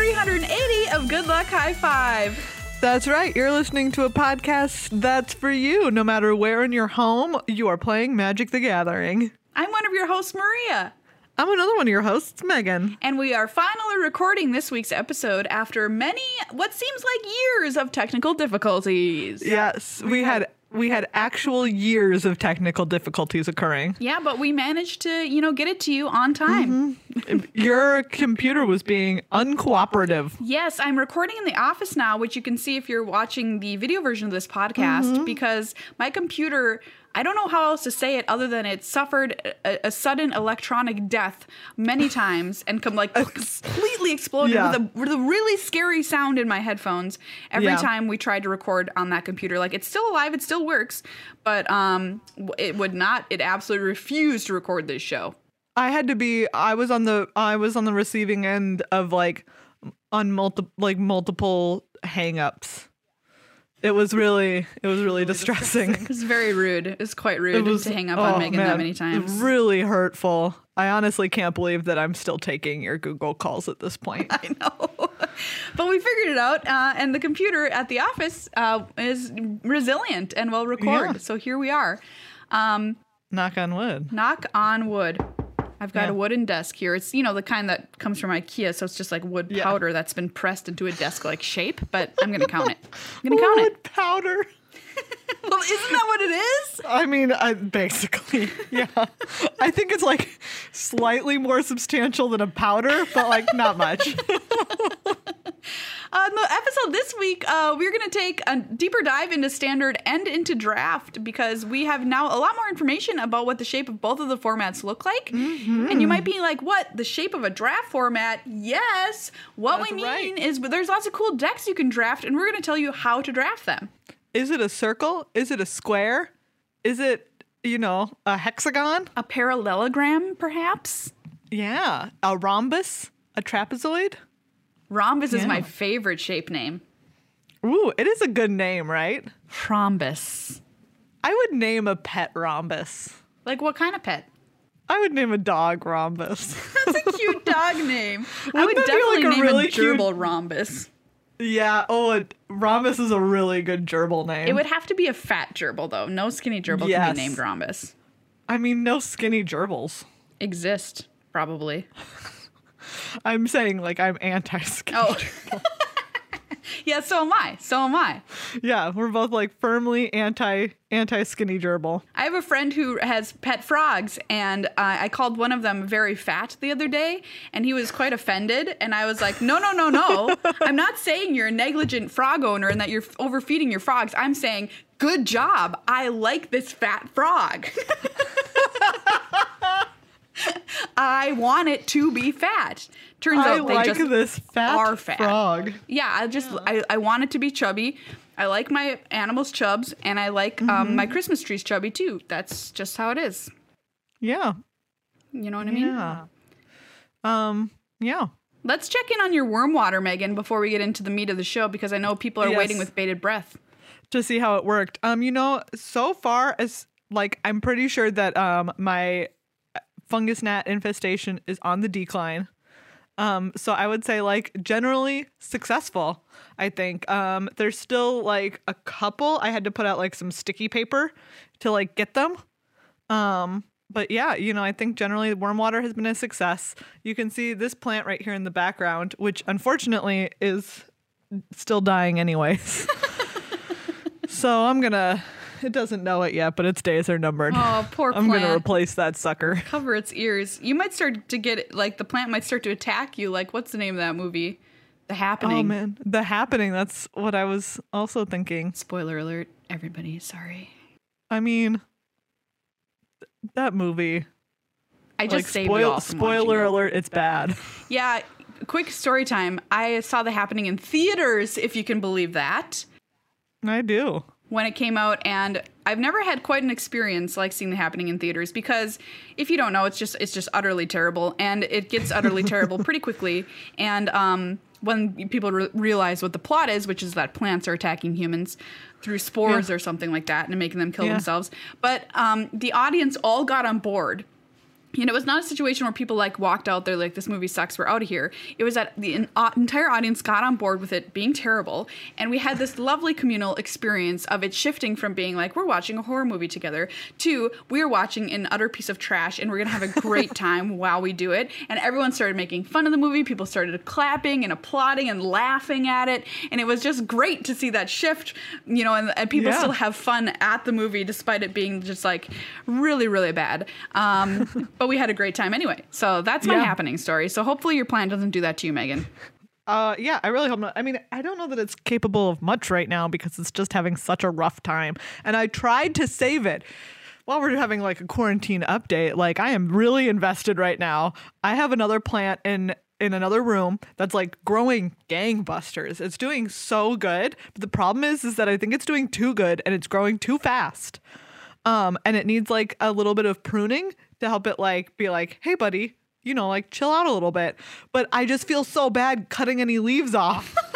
welcome to episode 380 of Good Luck High Five. That's right. You're listening to a podcast that's for you. No matter where in your home, you are playing Magic the Gathering. I'm one of your hosts, Maria. I'm another one of your hosts, Megan. And we are finally recording this week's episode after many, what seems like years of technical difficulties. Yes, we had we had actual years of technical difficulties occurring. Yeah, but we managed to, you know, get it to you on time. Mm-hmm. Your computer was being uncooperative. Yes, I'm recording in the office now, which you can see if you're watching the video version of this podcast, mm-hmm. because my computer, I don't know how else to say it other than it suffered a, a sudden electronic death many times and come like completely exploded Yeah. with, a, with a really scary sound in my headphones every Yeah. time we tried to record on that computer. Like it's still alive, it still works, but um, it would not. It absolutely refused to record this show. I had to be I was on the I was on the receiving end of like on multiple like multiple hangups. It was really it was really distressing. It was very rude. It was quite rude was to hang up oh, on Megan that many times. Really hurtful. I honestly can't believe that I'm still taking your Google calls at this point. I know. but we figured it out, uh, and the computer at the office uh, is resilient and will record. Yeah. So here we are. Um, Knock on wood. knock on wood. I've got Yeah. a wooden desk here. It's you know the kind that comes from IKEA, so it's just like wood Yeah. powder that's been pressed into a desk-like shape. But I'm gonna count it. I'm gonna count it. Wood powder. Well, isn't that what it is? I mean, I, basically, yeah. I think it's like slightly more substantial than a powder, but like not much. Uh, the episode this week, uh, we're going to take a deeper dive into standard and into draft because we have now a lot more information about what the shape of both of the formats look like. And you might be like, what? The shape of a draft format? Yes. What That's we mean right. is there's lots of cool decks you can draft, and we're going to tell you how to draft them. Is it a circle? Is it a square? Is it, you know, a hexagon? A parallelogram, perhaps? Yeah. A rhombus? A trapezoid? Rhombus is my favorite shape name. Ooh, it is a good name, right? Rhombus. I would name a pet rhombus. Like what kind of pet? I would name a dog rhombus. That's a cute dog name. I would definitely like name really a cute- gerbil rhombus. Yeah. Oh, a, rhombus is a really good gerbil name. It would have to be a fat gerbil, though. No skinny gerbil can be named rhombus. I mean, no skinny gerbils. Exist, probably. I'm saying like I'm anti-skinny. Oh. yeah, so am I. So am I. Yeah, we're both like firmly anti anti skinny gerbil. I have a friend who has pet frogs, and uh, I called one of them very fat the other day, and he was quite offended. And I was like, no, no, no, no. I'm not saying you're a negligent frog owner and that you're overfeeding your frogs. I'm saying, good job. I like this fat frog. I want it to be fat. Turns I out they like just this fat, are fat. frog. Yeah, I just I, I want it to be chubby. I like my animals chubs, and I like Mm-hmm. um, my Christmas trees chubby too. That's just how it is. Yeah. You know what I mean? Yeah. Um. Yeah. Let's check in on your worm water, Megan, before we get into the meat of the show, because I know people are Yes. waiting with bated breath. To see how it worked. Um. You know, so far as like I'm pretty sure that um my fungus gnat infestation is on the decline. Um, so I would say like generally successful. I think um, there's still like a couple. I had to put out like some sticky paper to like get them. Um, but yeah, you know, I think generally worm water has been a success. You can see this plant right here in the background, which unfortunately is still dying anyways. so I'm gonna. It doesn't know it yet, but its days are numbered. Oh, poor plant. I'm gonna replace that sucker. Cover its ears. You might start to get like the plant might start to attack you. Like what's the name of that movie? The Happening. Oh man, the happening. That's what I was also thinking. Spoiler alert, everybody. Sorry. I mean, th- that movie. I just like saved spoil- you all from spoiler it. alert. It's bad. Yeah, quick story time. I saw the happening in theaters, if you can believe that, I do. When it came out, and I've never had quite an experience like seeing the happening in theaters because if you don't know, it's just it's just utterly terrible, and it gets utterly terrible pretty quickly. And um, when people re- realize what the plot is, which is that plants are attacking humans through spores Yeah. or something like that, and making them kill Yeah. themselves, but um, the audience all got on board and it was not a situation where people like walked out there like this movie sucks we're out of here. It was that the uh, entire audience got on board with it being terrible and we had this lovely communal experience of it shifting from being like we're watching a horror movie together to we're watching an utter piece of trash and we're gonna have a great time while we do it. And everyone started making fun of the movie people started clapping and applauding and laughing at it and it was just great to see that shift you know and, and people Yeah. still have fun at the movie despite it being just like really really bad. Um, but we had a great time anyway so that's my Yeah. happening story so hopefully your plan doesn't do that to you megan Uh, yeah, I really hope not. I mean, I don't know that it's capable of much right now because it's just having such a rough time. And I tried to save it while we're having like a quarantine update. Like, I am really invested right now. I have another plant in in another room that's like growing gangbusters. It's doing so good, but the problem is, is that I think it's doing too good and it's growing too fast. Um, and it needs like a little bit of pruning to help it like be like, hey, buddy, you know, like chill out a little bit. But I just feel so bad cutting any leaves off.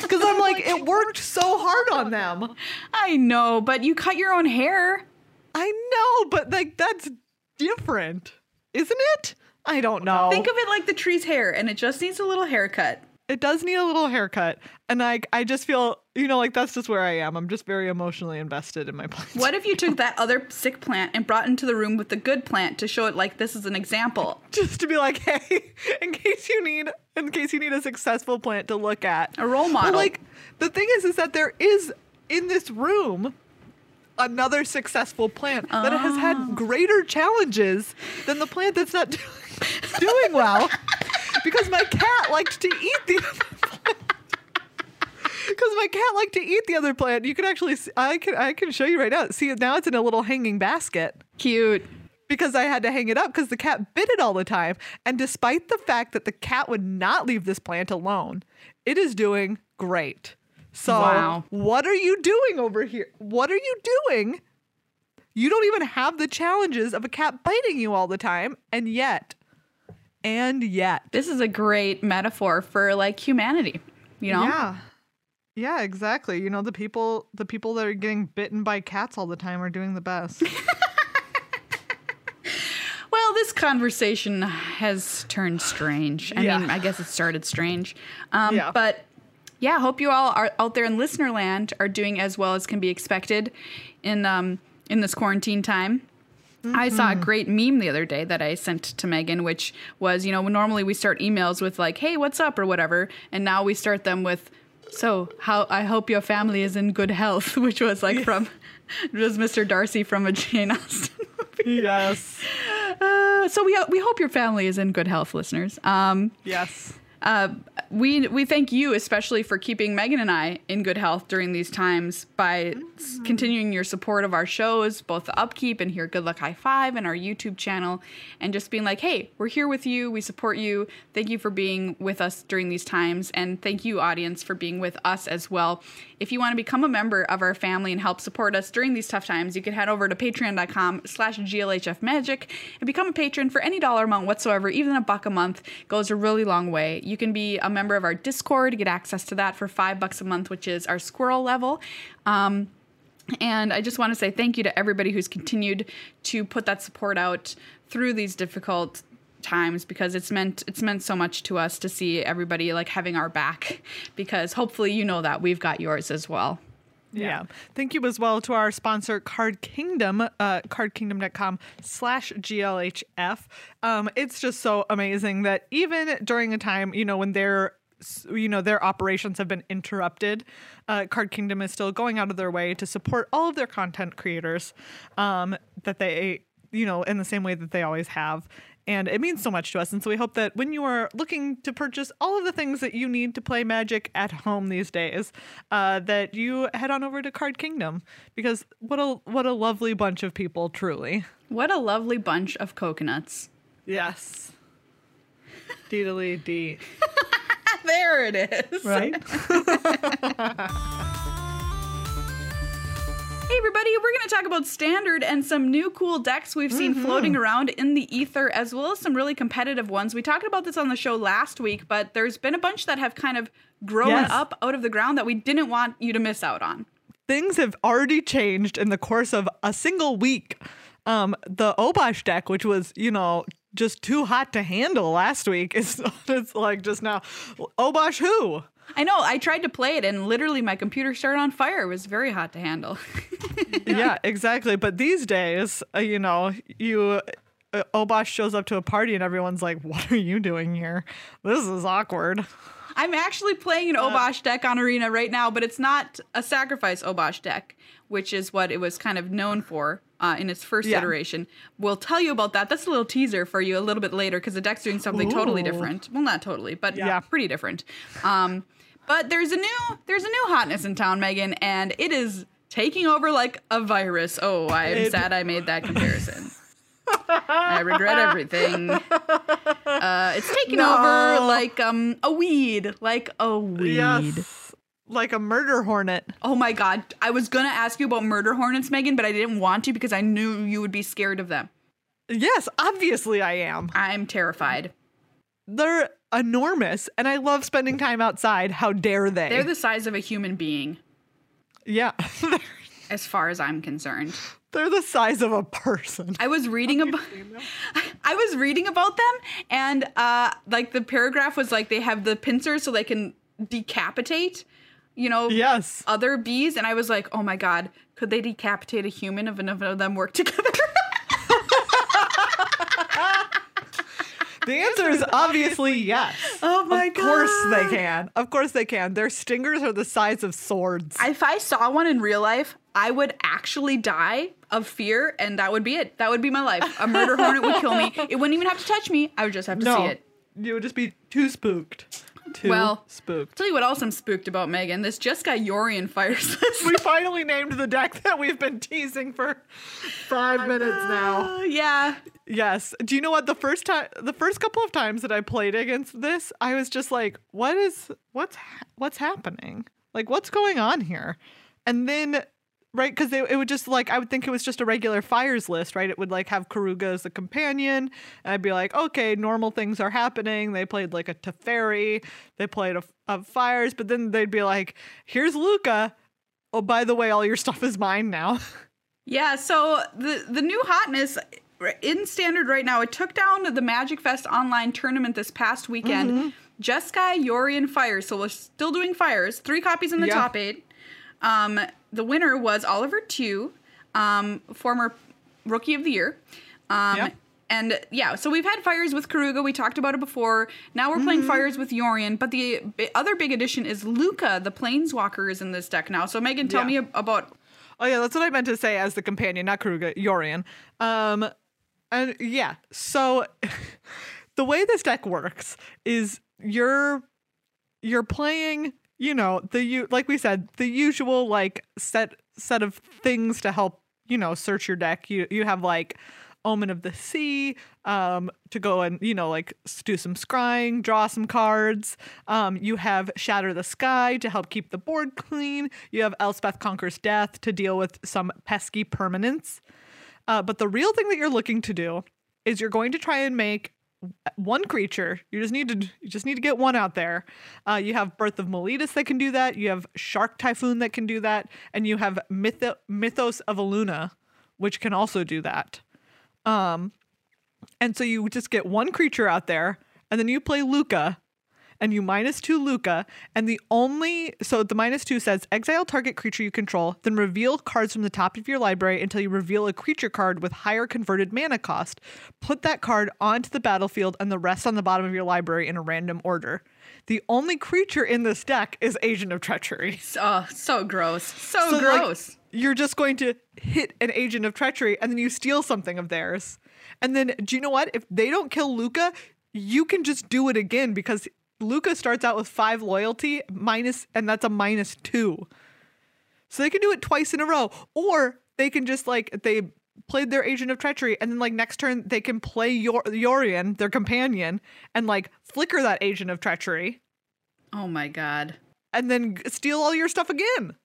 Because I'm like, it worked so hard on them. i know but you cut your own hair I know, but like that's different, isn't it? I don't know. think of it like the tree's hair and it just needs a little haircut it does need a little haircut, and I I just feel you know like that's just where I am. I'm just very emotionally invested in my plants. what if you took that other sick plant and brought into the room with the good plant to show it like this is an example Just to be like, hey, in case you need, in case you need a successful plant to look at, A role But, model. like the thing is, is that there is in this room another successful plant that has Oh. had ah. greater challenges than the plant that's not doing, doing well because my cat liked to eat the other plant. Because my cat liked to eat the other plant. You can actually, see, I can, I can show you right now. See, now it's in a little hanging basket cute because I had to hang it up because the cat bit it all the time. And despite the fact that the cat would not leave this plant alone, it is doing great. So, Wow. what are you doing over here? What are you doing? You don't even have the challenges of a cat biting you all the time. And yet, and yet, this is a great metaphor for like humanity you know yeah. Yeah, exactly. You know, the people the people that are getting bitten by cats all the time are doing the best. Well, this conversation has turned strange. I Yeah. mean, I guess it started strange. Um, Yeah. But yeah, hope you all are out there in listener land are doing as well as can be expected in um, in this quarantine time. I saw a Mm-hmm. great meme the other day that I sent to Megan, which was, you know, normally we start emails with like, "Hey, what's up?" or whatever, and now we start them with, "So, how I hope your family is in good health," which was like from, it was Mr. Darcy from a Jane Austen movie. yes. Uh, so we we hope your family is in good health, listeners. Um, Yes. Uh, we we thank you especially for keeping Megan and I in good health during these times by s- continuing your support of our shows, both the upkeep and here Good Luck High Five and our YouTube channel, and just being like, hey, we're here with you, we support you. Thank you for being with us during these times, and thank you, audience, for being with us as well. If you want to become a member of our family and help support us during these tough times, you can head over to patreon.com slash glhfmagic and become a patron for any dollar amount whatsoever. Even a buck a month goes a really long way. You can be a member of our Discord, get access to that for five bucks a month, which is our squirrel level. Um, and I just want to say thank you to everybody who's continued to put that support out through these difficult times because it's meant it's meant so much to us to see everybody like having our back because hopefully you know that we've got yours as well. Yeah. Thank you as well to our sponsor, Card Kingdom, uh, cardkingdom.com slash GLHF. Um, it's just so amazing that even during a time, you know, when their you know their operations have been interrupted uh, card kingdom is still going out of their way to support all of their content creators um, that they you know in the same way that they always have and it means so much to us and so we hope that when you are looking to purchase all of the things that you need to play magic at home these days uh, that you head on over to card kingdom because what a what a lovely bunch of people truly What a lovely bunch of coconuts. yes Deedly dee. there it is. Right? Hey, everybody, we're going to talk about standard and some new cool decks we've seen floating around in the ether, as well as some really competitive ones. We talked about this on the show last week, but there's been a bunch that have kind of grown Yes. up out of the ground that we didn't want you to miss out on. things have already changed in the course of a single week. Um, the Obosh deck, which was, you know, just too hot to handle last week, is it's like just now. Obosh who? I know. I tried to play it, and literally my computer started on fire. It was very hot to handle. Yeah, exactly. But these days, uh, you know, you uh, Obosh shows up to a party and everyone's like, "What are you doing here? This is awkward." I'm actually playing an Obosh deck on Arena right now, but it's not a sacrifice Obosh deck, which is what it was kind of known for uh, in its first Yeah. iteration. We'll tell you about that. That's a little teaser for you a little bit later because the deck's doing something totally different. Well, not totally, but Yeah. pretty different. Um, but there's a new there's a new hotness in town, Megan, and it is taking over like a virus. Oh, I am It- sad I made that comparison. I regret everything. Uh, it's taking No. over like um a weed, like a weed. Yes, like a murder hornet. Oh my god, I was gonna ask you about murder hornets, Megan, but I didn't want to because I knew you would be scared of them. Yes, obviously I am. I'm terrified. They're enormous, and I love spending time outside. How dare they? They're the size of a human being, yeah, as far as I'm concerned. they're the size of a person. I was reading about I was reading about them and uh like the paragraph was like they have the pincers so they can decapitate, you know, Yes. other bees and I was like, "Oh my god, could they decapitate a human if enough of them work together?" The answer is obviously yes. Oh my Of course they can. Of course they can. Their stingers are the size of swords. if I saw one in real life, I would actually die of fear, and that would be it. That would be my life. A murder hornet would kill me. It wouldn't even have to touch me. I would just have to see no, it. you would just be too spooked. Too Well- spooked. Tell you what else I'm spooked about, Megan. This just got Yorion fires. We finally named the deck that we've been teasing for five minutes now. Uh, yeah. Yes. Do you know what the first time the first couple of times that I played against this, I was just like, what is what's ha- what's happening? Like what's going on here? And then right cuz it would just like I would think it was just a regular fires list, right? It would like have Keruga as a companion, and I'd be like, "Okay, normal things are happening." They played like a Teferi, they played a, a fires, but then they'd be like, "Here's Lukka. Oh, by the way, all your stuff is mine now." Yeah, so the the new hotness in standard right now, it took down the Magic Fest online tournament this past weekend. Mm-hmm. Jeskai, Yorion Fires. So we're still doing fires. Three copies in the Yeah. top eight. Um, the winner was Oliver Tiu, um, former rookie of the year. Um. And yeah, so we've had fires with Keruga. We talked about it before. Now we're playing fires with Yorion. But the b- other big addition is Lukka, the Planeswalker, is in this deck now. So Megan, tell Yeah. me ab- about Oh yeah, that's what I meant to say as the companion, not Keruga, Yorion. Um, and yeah, so the way this deck works is you're you're playing, you know, the you like we said, the usual like set set of things to help you know search your deck. You you have like Omen of the Sea, um, to go and, you know, like do some scrying, draw some cards. Um, you have Shatter the Sky to help keep the board clean. You have Elspeth Conquers Death to deal with some pesky permanents. Uh, but the real thing that you're looking to do is you're going to try and make one creature. You just need to you just need to get one out there. Uh, you have Birth of Meletis that can do that. You have Shark Typhoon that can do that, and you have Mytho- Mythos of Illuna, which can also do that. Um, and so you just get one creature out there, and then you play Lukka, and you minus two Lukka, and the only so the minus two says exile target creature you control, then reveal cards from the top of your library until you reveal a creature card with higher converted mana cost. Put that card onto the battlefield and the rest on the bottom of your library in a random order. The only creature in this deck is Agent of Treachery. Oh, so gross. So, So, like, gross. you're just going to hit an agent of treachery and then you steal something of theirs. And then do you know what? If they don't kill Lukka, you can just do it again because Lukka starts out with five loyalty minus and that's a minus two. So they can do it twice in a row. Or they can just like they played their agent of treachery and then like next turn they can play your Yorion, their companion, and like flicker that agent of treachery oh my god. and then steal all your stuff again.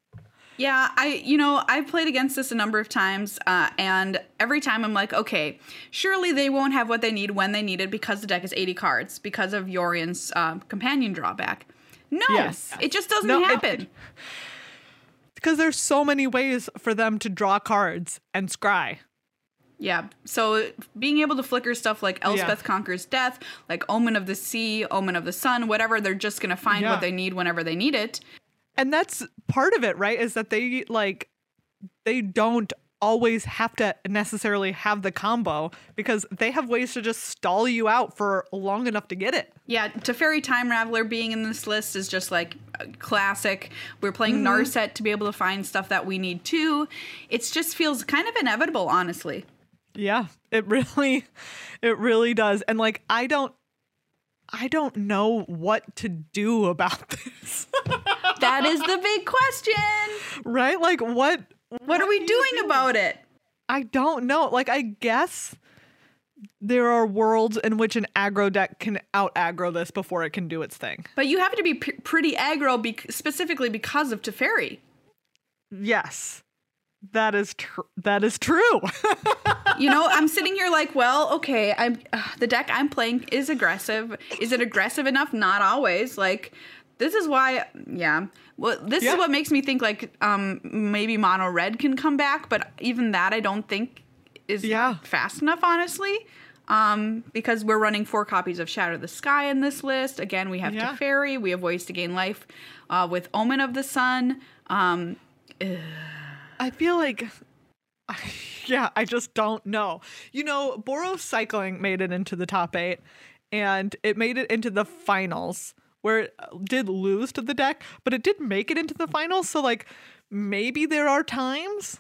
Yeah, I you know I've played against this a number of times, uh, and every time I'm like, okay, surely they won't have what they need when they need it because the deck is 80 cards because of Yorion's um, companion drawback. No, Yes. it just doesn't No, happen. because there's so many ways for them to draw cards and scry. Yeah. So being able to flicker stuff like Elspeth Conquers Death, like Omen of the Sea, Omen of the Sun, whatever, they're just going to find Yeah. what they need whenever they need it. And that's part of it, right? Is that they like they don't always have to necessarily have the combo because they have ways to just stall you out for long enough to get it. Yeah, Teferi Time Raveler being in this list is just like a classic. We're playing Mm-hmm. Narset to be able to find stuff that we need too. It just feels kind of inevitable, honestly. Yeah, it really it really does. And like I don't I don't know what to do about this. That is the big question. right? Like what What are we doing about it? I don't know. Like I guess there are worlds in which an aggro deck can out aggro this before it can do its thing. But you have to be p- pretty aggro bec specifically because of Teferi. Yes. That is tr- that is true. You know, I'm sitting here like, well, okay, I'm uh, the deck I'm playing is aggressive. Is it aggressive enough? Not always. Like this is why yeah. Well, this Yeah. is what makes me think like um maybe mono red can come back, but even that I don't think is Yeah. fast enough honestly. Um, because we're running four copies of Shatter the Sky in this list. Again, we have Yeah. Teferi, we have Ways to Gain Life, uh, with Omen of the Sun. Um, I feel like yeah, I just don't know. You know, Boros Cycling made it into the top 8 and it made it into the finals where it uh, did lose to the deck, but it did make it into the finals, so like maybe there are times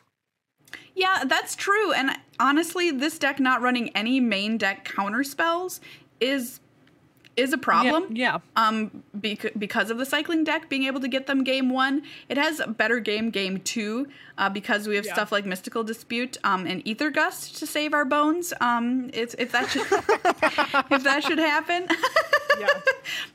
Yeah, that's true. And honestly, this deck not running any main deck counter spells is is a problem. Yeah. Um, bec- because of the cycling deck being able to get them game one, it has a better game game two. Uh, because we have Yeah. stuff like Mystical Dispute um, and Aether Gust to save our bones. Um, it's, if that should if that should happen. Yeah.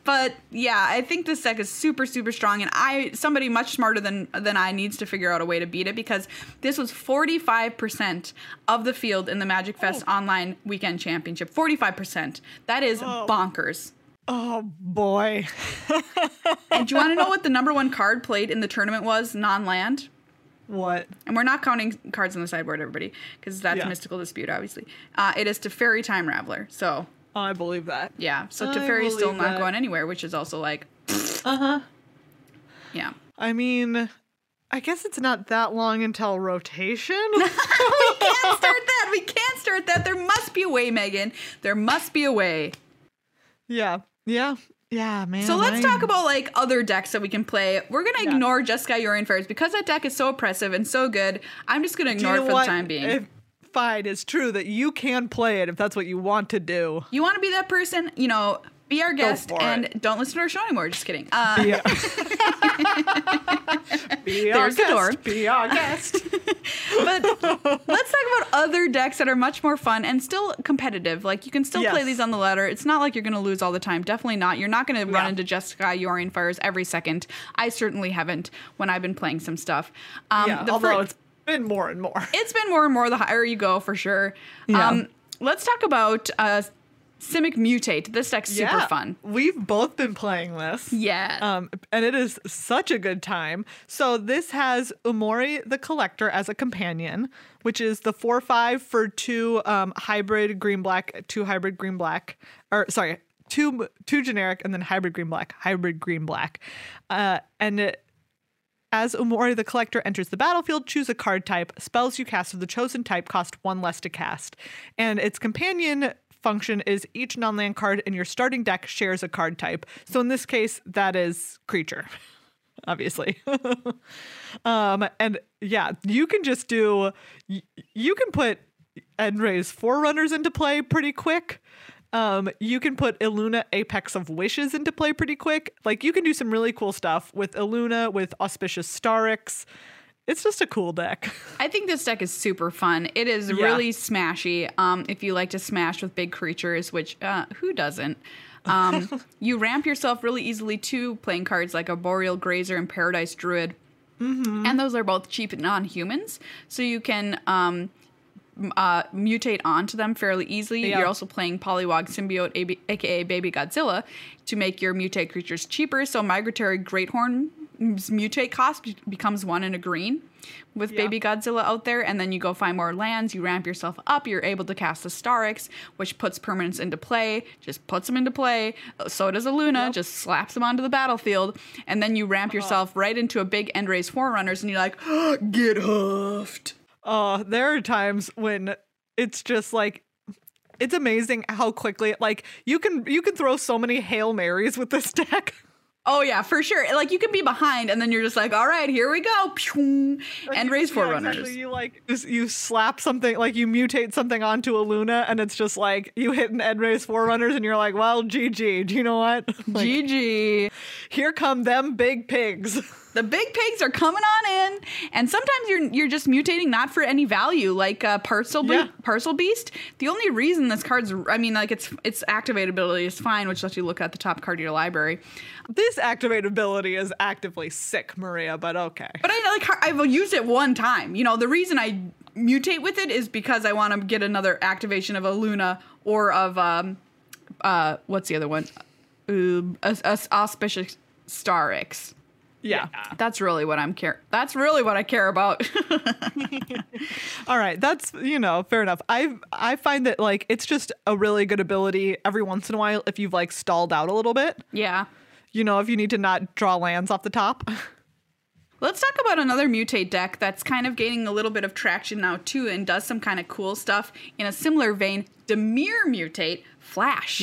But yeah, I think this deck is super super strong, and I somebody much smarter than than I needs to figure out a way to beat it because this was forty five percent of the field in the Magic Fest Online Weekend Championship. Forty five percent. That is bonkers. Oh boy. And do you want to know what the number one card played in the tournament was? Non land. What? And we're not counting cards on the sideboard, everybody, because that's Yeah. Mystical Dispute, obviously. Uh, it is Teferi Time Raveler. So I believe that. yeah, so I Teferi is still not that. going anywhere, which is also like, Uh-huh. yeah. I mean, I guess it's not that long until rotation. we can't start that. We can't start that. There must be a way, Megan. There must be a way. yeah. Yeah. Yeah, man. So let's I- talk about like other decks that we can play. We're gonna Yeah. ignore Jeskai Yorion Fairs because that deck is so oppressive and so good. I'm just gonna ignore you it know for what? the time being. If, fine, it's true that you can play it if that's what you want to do. you want to be that person, you know, be our guest and it. don't listen to our show anymore. Just kidding. Uh, Yeah. be our guest. door. Be our guest. but let's talk about other decks that are much more fun and still competitive. Like you can still play these on the ladder. It's not like you're going to lose all the time. Definitely not. You're not going to run Yeah. into Jeskai Yorion Fires every second. I certainly haven't when I've been playing some stuff. Um, yeah. the Although fir- it's been more and more. it's been more and more the higher you go for sure. Yeah. Um, let's talk about uh, Simic Mutate. This deck's super Yeah. fun. We've both been playing this. Yeah. Um, and it is such a good time. So this has Umori the Collector as a companion, which is the four five for two um, hybrid green black, two hybrid green black, or sorry, two two generic and then hybrid green black, hybrid green black, uh, and it. As Umori the Collector enters the battlefield, choose a card type. Spells you cast of the chosen type cost one less to cast. And its companion function is each non land card in your starting deck shares a card type. So in this case, that is creature, obviously. um, and yeah, you can just do, you can put End-Raze Forerunners into play pretty quick. Um, you can put Illuna Apex of Wishes into play pretty quick. Like you can do some really cool stuff with Illuna, with Auspicious Starrix. It's just a cool deck. I think this deck is super fun. It is really smashy. Um, if you like to smash with big creatures, which uh, who doesn't? Um, you ramp yourself really easily to playing cards like a Boreal Grazer and Paradise Druid. And those are both cheap non-humans, so you can um, uh, mutate onto them fairly easily. Yeah. You're also playing Pollywog Symbiote, aka Baby Godzilla, to make your mutate creatures cheaper. So Migratory Greathorn mutate cost becomes one and a green with Yeah. Baby Godzilla out there, and then you go find more lands. You ramp yourself up. You're able to cast a Starrix, which puts permanents into play. Just puts them into play. Uh, so does Illuna. Yep. Just slaps them onto the battlefield, and then you ramp uh-huh. yourself right into a big End-Raze Forerunners, and you're like, ah, get huffed. Oh, there are times when it's just like it's amazing how quickly like you can you can throw so many hail marys with this deck. Oh yeah, for sure. Like you can be behind, and then you're just like, all right, here we go, and raise Yeah, Forerunners. exactly. You like you, you slap something like you mutate something onto Illuna, and it's just like you hit an End-Raze forerunners, and you're like, well, GG. Do you know what? Like, GG. here come them big pigs. The big pigs are coming on in, and sometimes you're you're just mutating not for any value, like uh, Parcel Be- Yeah. Parcel Beast. The only reason this card's, I mean, like its its activate ability is fine, which lets you look at the top card of your library. this activate ability is actively sick, Maria, but okay. But I like I've used it one time. You know, the reason I mutate with it is because I want to get another activation of Illuna or of um uh what's the other one? Uh, Aus- Aus- auspicious Starrix. Yeah. That's really what I'm care. That's really what I care about. All right, that's you know fair enough. I I find that like it's just a really good ability every once in a while if you've like stalled out a little bit. yeah. You know, if you need to not draw lands off the top. Let's talk about another mutate deck that's kind of gaining a little bit of traction now too and does some kind of cool stuff in a similar vein. Dimir mutate Flash.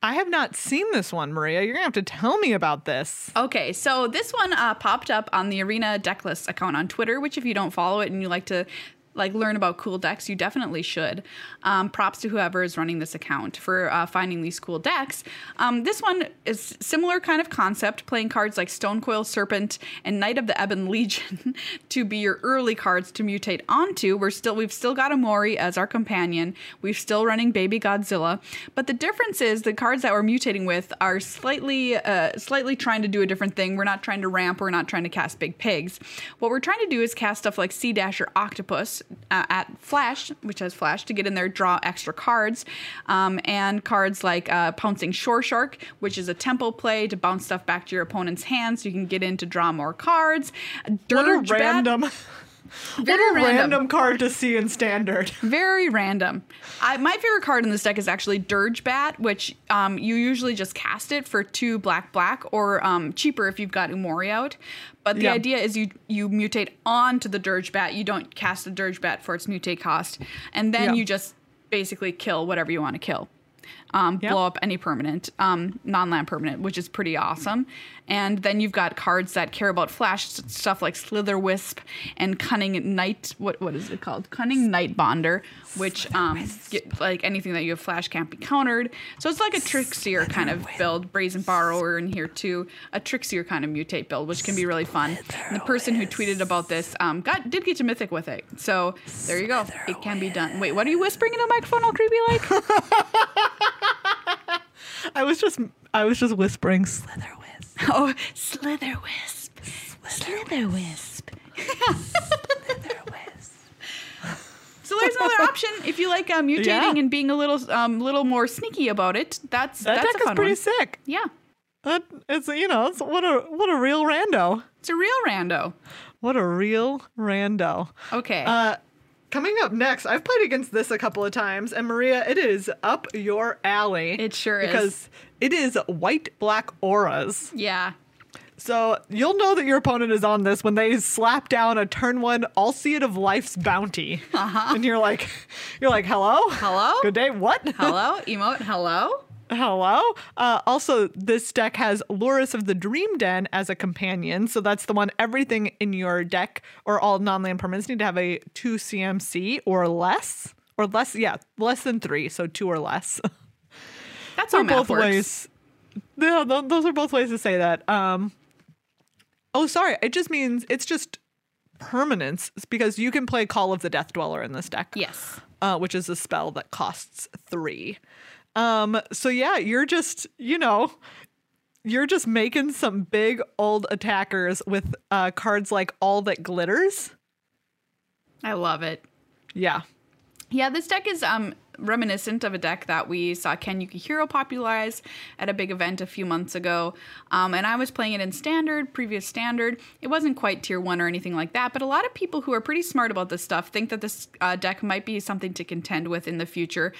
I have not seen this one, Maria. You're gonna have to tell me about this. Okay, so this one uh, popped up on the Arena Decklist account on Twitter, which if you don't follow it and you like to like learn about cool decks, you definitely should. Um, props to whoever is running this account for uh, finding these cool decks. Um, this one is similar kind of concept, playing cards like Stonecoil Serpent and Knight of the Ebon Legion to be your early cards to mutate onto. We're still we've still got Umori as our companion. We're still running Baby Godzilla, but the difference is the cards that we're mutating with are slightly uh, slightly trying to do a different thing. We're not trying to ramp. We're not trying to cast big pigs. What we're trying to do is cast stuff like Sea-Dasher Octopus uh, at Flash, which has Flash, to get in there, draw extra cards, um, and cards like uh, Pouncing Shoreshark, which is a tempo play to bounce stuff back to your opponent's hand, so you can get in to draw more cards. What a Dirge Bat- random, very what a random. random card to see in standard. Very random. I, my favorite card in this deck is actually Dirge Bat, which um, you usually just cast it for two black black or um, cheaper if you've got Umori out. But the Yeah. idea is you you mutate onto the Dirge Bat. You don't cast the Dirge Bat for its mutate cost, and then Yeah. you just basically kill whatever you want to kill. Um, Yeah. Blow up any permanent, um, non-land permanent, which is pretty awesome. And then you've got cards that care about flash stuff like Slither Wisp and Cunning Night. What what is it called? Cunning Nightbonder, which um, get, like anything that you have flash can't be countered. So it's like a trixier kind of build. Brazen Borrower in here too, a trixier kind of mutate build, which can be really fun. And the person who tweeted about this um, got did get to mythic with it. So there you go. It can be done. Wait, what are you whispering in the microphone all creepy like? I was just I was just whispering slither wisp. Oh, Slither Wisp. Slither Wisp. So there's another option if you like uh, mutating Yeah. and being a little um little more sneaky about it. That's That that's deck a is pretty one. sick. Yeah, That it's you know it's, what a what a real rando. it's a real rando. What a real rando. Okay. Uh, coming up next, I've played against this a couple of times, and Maria, it is up your alley. It sure is. because it is white black auras. yeah. So you'll know that your opponent is on this when they slap down a turn one Alseid of Life's bounty, uh-huh. and you're like, you're like, hello, Hello? good day, what? Hello, emote. Hello. Hello. Uh, also, this deck has Lurrus of the Dream Den as a companion. So that's the one everything in your deck or all non land permanents need to have a 2 CMC or less. Or less, yeah, less than three. So two or less. That's how both works. ways. Yeah, those are both ways to say that. Um, oh, sorry. It just means it's just permanence because you can play Call of the Death Dweller in this deck Yes. uh, which is a spell that costs three. Um, so yeah, you're just, you know, you're just making some big old attackers with uh, cards like All That Glitters. I love it. Yeah. Yeah, this deck is um reminiscent of a deck that we saw Ken Yukuhiro popularize at a big event a few months ago. Um, and I was playing it in standard, previous standard. It wasn't quite tier one or anything like that, but a lot of people who are pretty smart about this stuff think that this uh, deck might be something to contend with in the future.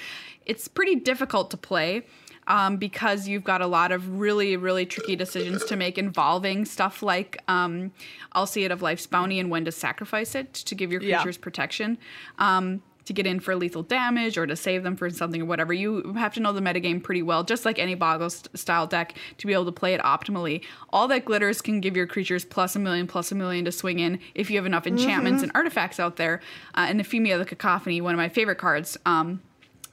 It's pretty difficult to play um, because you've got a lot of really, really tricky decisions to make involving stuff like um, Alseid of Life's Bounty and when to sacrifice it to give your Yeah. creatures protection. Um, to get in for lethal damage or to save them for something or whatever, you have to know the metagame pretty well, just like any Boggle st- style deck, to be able to play it optimally. All that glitters can give your creatures plus a million, plus a million to swing in if you have enough enchantments and artifacts out there. Uh, and Ephemia the Cacophony, one of my favorite cards. Um,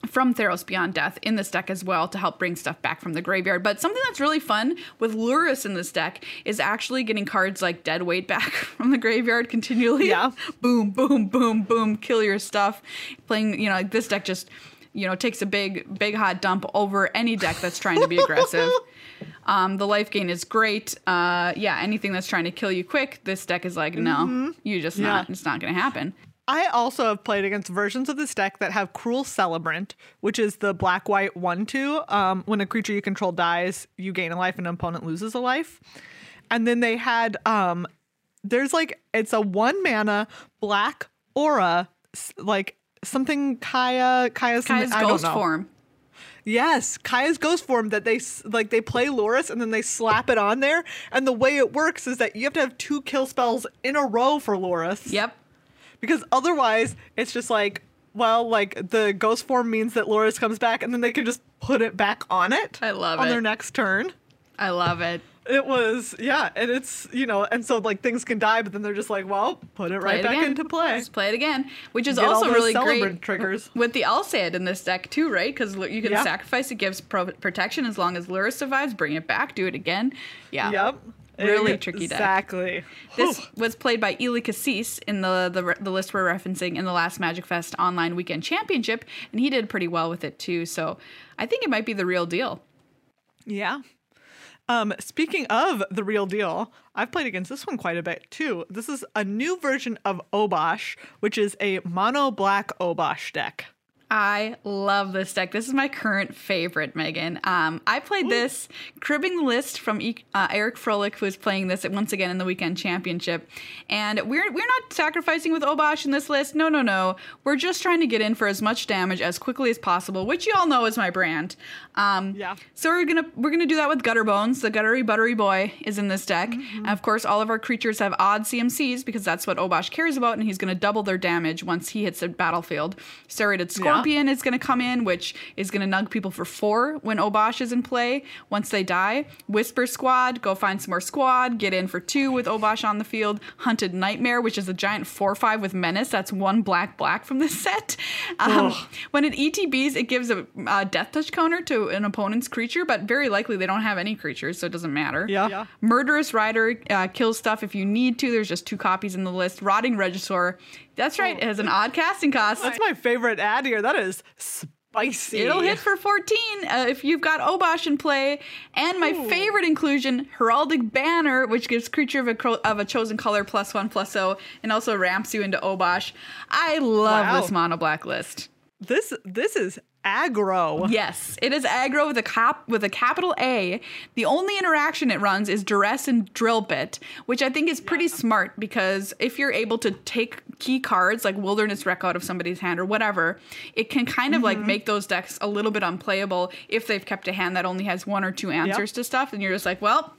from Theros Beyond Death in this deck as well to help bring stuff back from the graveyard. But something that's really fun with Lurrus in this deck is actually getting cards like Dead Weight back from the graveyard continually. Yeah. boom, boom, boom, boom, kill your stuff. Playing, you know, like this deck just, you know, takes a big, big hot dump over any deck that's trying to be aggressive. Um, the life gain is great. Uh, yeah, anything that's trying to kill you quick, this deck is like, no, you just Yeah. not. It's not going to happen. I also have played against versions of this deck that have Cruel Celebrant, which is the black white 1 2. Um, when a creature you control dies, you gain a life and an opponent loses a life. And then they had, um, there's like, it's a one mana black aura, like something Kaya, Kaya's, Kaya's ghost form. Yes, Kaya's ghost form that they like they play Lurrus and then they slap it on there. And the way it works is that you have to have two kill spells in a row for Lurrus. Yep. Because otherwise, it's just like, well, like the ghost form means that Lurrus comes back, and then they can just put it back on it. I love it. on it. their next turn. I love it. It was yeah, and it's you know, and so like things can die, but then they're just like, well, put it Play right it back again. into play. Just play it again, which is Get also really great triggers. with the Alseid in this deck too, right? Because you can Yeah. sacrifice it gives pro- protection as long as Lurrus survives. Bring it back, do it again. Yeah. Yep. Really tricky deck. Exactly. This Whew. was played by Eli Kassis in the, the the list we're referencing in the last Magic Fest online weekend championship, and he did pretty well with it too. So I think it might be the real deal. Yeah. Um, speaking of the real deal, I've played against this one quite a bit too. This is a new version of Obosh, which is a mono black Obosh deck. I love this deck. This is my current favorite, Megan. Um, I played this, cribbing the list from uh, Eric Froehlich, who is playing this once again in the weekend championship. And we're we're not sacrificing with Obosh in this list. No, no, no. We're just trying to get in for as much damage as quickly as possible, which you all know is my brand. Um, Yeah. So we're gonna we're gonna do that with Gutter Bones. The Guttery Buttery Boy is in this deck, and of course, all of our creatures have odd CMCs because that's what Obosh cares about, and he's gonna double their damage once he hits the battlefield. Serrated Scorpion is gonna come in, which is gonna nug people for four when Obosh is in play. Once they die, Whisper Squad, go find some more squad, get in for two with Obosh on the field. Hunted Nightmare, which is a giant four five with Menace. That's one black black from this set. Um, when it ETBs, it gives a, a death touch counter to an opponent's creature, but very likely they don't have any creatures, so it doesn't matter. Yeah. Yeah. Murderous Rider uh, kills stuff if you need to. There's just two copies in the list. Rotting Regisaur. That's right. It has an odd casting cost. That's my favorite ad here. That is spicy. It'll hit for 14 uh, if you've got Obosh in play. And my favorite inclusion, Heraldic Banner, which gives creature of a, cro- of a chosen color plus one plus O, and also ramps you into Obosh. I love Wow. this mono black list. This this is aggro. Yes, it is aggro with a cap with a capital A. The only interaction it runs is duress and drill bit, which I think is pretty smart because if you're able to take key cards like wilderness wreck out of somebody's hand or whatever, it can kind of like mm-hmm. make those decks a little bit unplayable if they've kept a hand that only has one or two answers to stuff, and you're just like, well.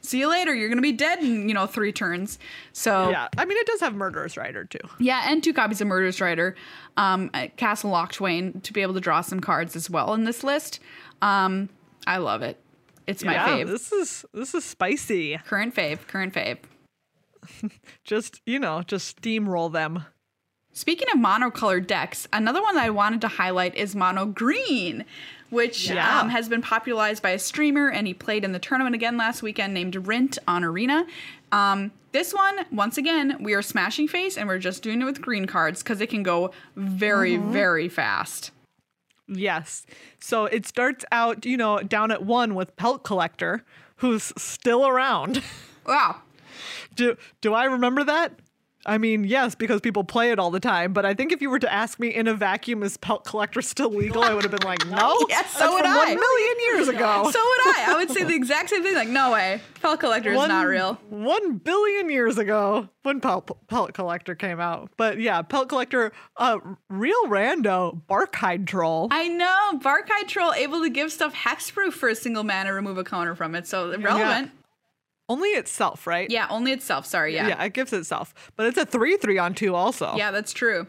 See you later. You're gonna be dead in you know three turns. So Yeah. I mean, it does have Murderous Rider too. yeah, and two copies of Murderous Rider, um, Castle Locthwain to be able to draw some cards as well in this list. Um, I love it. It's my yeah, fave. this is this is spicy. current fave. Current fave. Just you know, just steamroll them. Speaking of monocolored decks, another one that I wanted to highlight is mono green, which Yeah. um, has been popularized by a streamer, and he played in the tournament again last weekend named Rint on Arena. Um, this one, once again, we are smashing face, and we're just doing it with green cards because it can go very, very fast. Yes. So it starts out, you know, down at one with Pelt Collector, who's still around. Wow. do do I remember that? I mean, yes, because people play it all the time. But I think if you were to ask me in a vacuum, is pelt collector still legal? I would have been like, no. Yes, so would from I. One million years ago. So would I. I would say the exact same thing. Like, no way. Pelt collector is One- not real. One billion years ago when Pelt, Pellet Collector came out. But yeah, Pelt Collector, uh, real rando, Barkhide Troll. I know. Barkhide Troll able to give stuff hexproof for a single mana, remove a counter from it. So relevant. Only itself, right? Yeah, only itself. Sorry. Yeah. Yeah, it gives itself. But it's a 3 3 on 2 also. Yeah, that's true.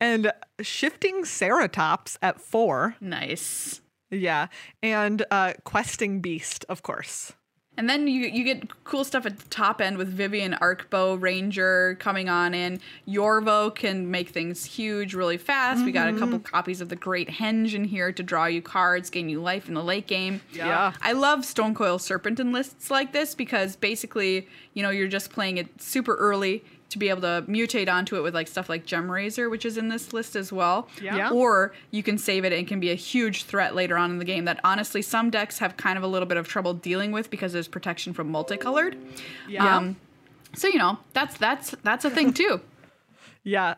And Shifting Ceratops at 4. Nice. Yeah. And uh, Questing Beast, of course. And then you you get cool stuff at the top end with Vivien Arkbow Ranger coming on in. Yorvo can make things huge really fast. We got a couple mm-hmm. copies of the Great Henge in here to draw you cards, gain you life in the late game. Yeah. I love Stonecoil Serpent in lists like this because basically, you know, you're just playing it super early to be able to mutate onto it with like stuff like Gemrazor, which is in this list as well. Yeah. Yeah. Or you can save it and it can be a huge threat later on in the game that honestly some decks have kind of a little bit of trouble dealing with because there's protection from multicolored. Yeah. Um, so you know that's that's that's a thing too. Yeah,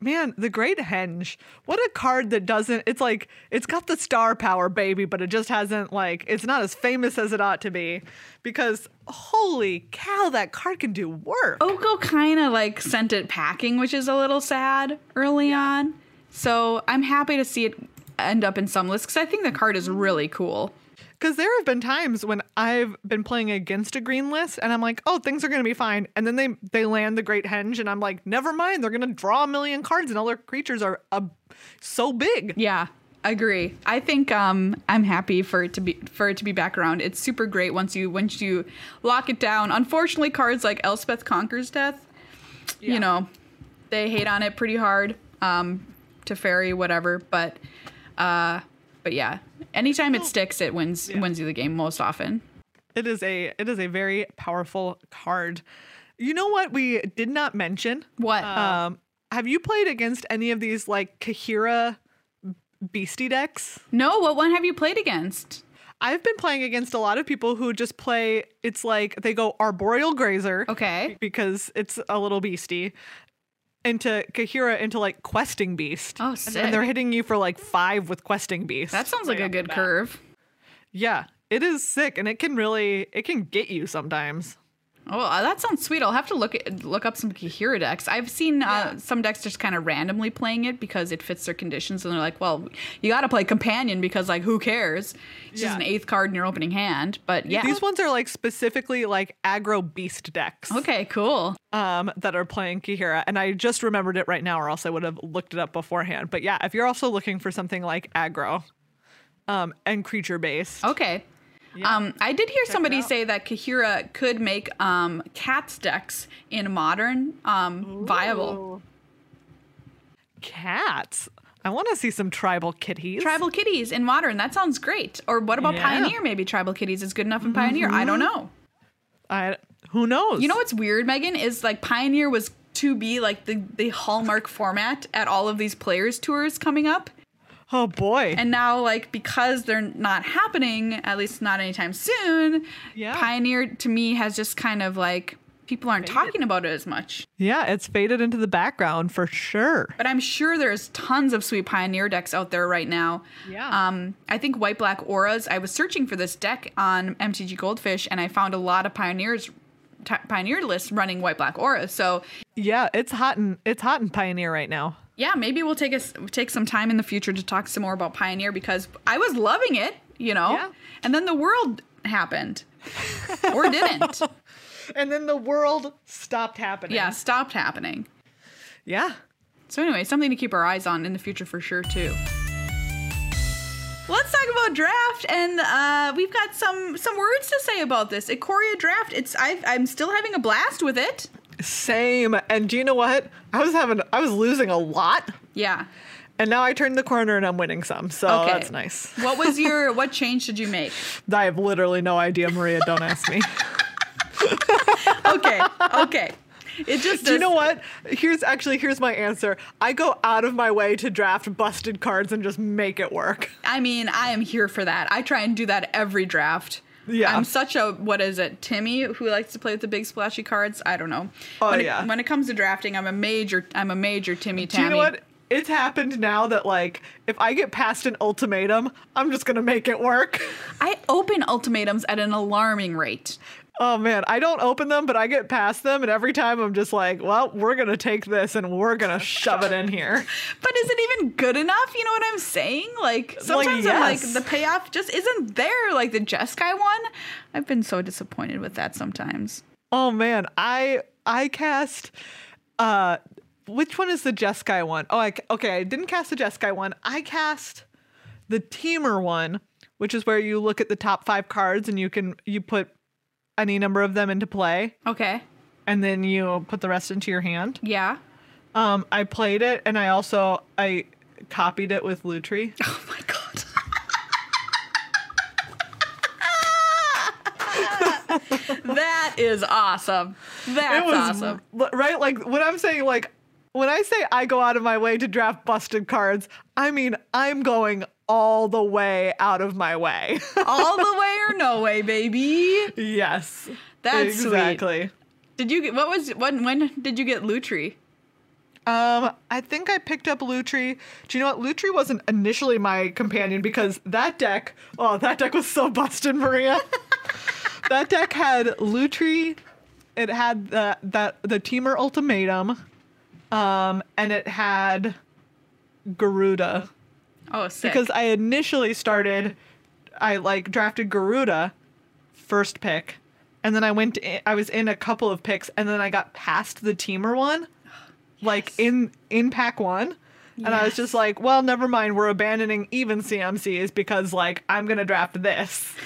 man, the Great Henge. What a card that doesn't. It's like it's got the star power, baby, but it just hasn't like it's not as famous as it ought to be. Because holy cow, that card can do work. Oko kind of like sent it packing, which is a little sad early on. So I'm happy to see it end up in some lists because I think the card is really cool. Because there have been times when I've been playing against a green list, and I'm like, oh, things are gonna be fine, and then they they land the Great Henge, and I'm like, never mind, they're gonna draw a million cards, and all their creatures are uh, so big. Yeah, agree. I think um, I'm happy for it to be for it to be back around. It's super great once you once you lock it down. Unfortunately, cards like Elspeth Conquers Death, Yeah. you know, they hate on it pretty hard. Um, to fairy whatever, but uh, but yeah, anytime it sticks, it wins wins you the game most often. It is a it is a very powerful card. You know what we did not mention? What? Um, have you played against any of these like Kaheera beastie decks? no, what one have you played against? I've been playing against a lot of people who just play. It's like they go arboreal grazer, Okay. because it's a little beastie, into Kaheera into like questing beast. Oh, And- sick. And they're hitting you for like five with questing beast. That sounds like right a good curve. Yeah, it is sick, and it can really it can get you sometimes. Oh, that sounds sweet. I'll have to look at, look up some Kaheera decks. I've seen uh, some decks just kind of randomly playing it because it fits their conditions, and they're like, "Well, you got to play companion because like who cares? It's just an eighth card in your opening hand." But yeah, These ones are like specifically like aggro beast decks. okay, cool. um, that are playing Kaheera, and I just remembered it right now, or else I would have looked it up beforehand. But yeah, if you're also looking for something like aggro, um, and creature based, Okay. Um, I did hear somebody say that Kaheera could make um, cats decks in modern um, viable. cats. I want to see some tribal kitties. Tribal kitties in modern. That sounds great. Or what about Yeah. Mm-hmm. Pioneer? Maybe tribal kitties is good enough in Pioneer. I don't know. I, who knows? You know what's weird, Megan, is like Pioneer was to be like the, the hallmark format at all of these players tours coming up. Oh boy. And now, like, because they're not happening, at least not anytime soon, Yeah. Pioneer to me has just kind of like people aren't talking about it as much. yeah, it's faded into the background for sure. But I'm sure there's tons of sweet Pioneer decks out there right now. Yeah. Um, I think White Black Auras. I was searching for this deck on MTG Goldfish, and I found a lot of Pioneers. T- Pioneer lists running white black auras so Yeah, it's hot in it's hot in Pioneer right now. Yeah, maybe we'll take us take some time in the future to talk some more about Pioneer because I was loving it, you know, Yeah. and then the world happened or didn't. And then the world stopped happening. yeah, stopped happening. Yeah. So anyway, something to keep our eyes on in the future for sure too. Let's talk about draft, and uh, we've got some some words to say about this. Ikoria draft. It's I've, I'm still having a blast with it. Same. And do you know what? I was having I was losing a lot. Yeah. And now I turned the corner and I'm winning some. So Okay. that's nice. What was your what change did you make? I have literally no idea, Maria. Don't ask me. Okay, okay. It just Do you know what? Here's actually here's my answer. I go out of my way to draft busted cards and just make it work. I mean, I am here for that. I try and do that every draft. Yeah. I'm such a what is it, Timmy, who likes to play with the big splashy cards. I don't know. Oh, when yeah. It, when it comes to drafting, I'm a major. I'm a major Timmy Do Tammy. you know what? It's happened now that like if I get past an ultimatum, I'm just gonna make it work. I open ultimatums at an alarming rate. Oh man, I don't open them, but I get past them, and every time I'm just like, well, we're gonna take this and we're gonna shove it in here. But is it even good enough? You know what I'm saying? Like sometimes I'm like the payoff just isn't there. Like the Jeskai one, I've been so disappointed with that sometimes. Oh man, I I cast uh which one is the Jeskai one? Oh, I okay, I didn't cast the Jeskai one. I cast the Temur one, which is where you look at the top 5 cards and you can you put any number of them into play Okay. and then you put the rest into your hand. Yeah. Um I played it and I also I copied it with Lutri. Oh my god. that is awesome. That's it was awesome. right like when i'm saying like when i say i go out of my way to draft busted cards i mean i'm going all the way out of my way. All the way or no way, baby. yes. That's sweet. exactly. Did you get what was when when did you get Lutri? um i think i picked up lutri. Do you know what? Lutri wasn't initially my companion because that deck oh that deck was so busted maria. That deck had lutri it had the that the temur ultimatum um and it had gyruda Oh, sick. because I initially started, I like drafted Gyruda first pick, and then I went. In, I was in a couple of picks, and then I got past the temur one, like in in pack one, and I was just like, well, never mind. We're abandoning even CMCs because like I'm gonna draft this.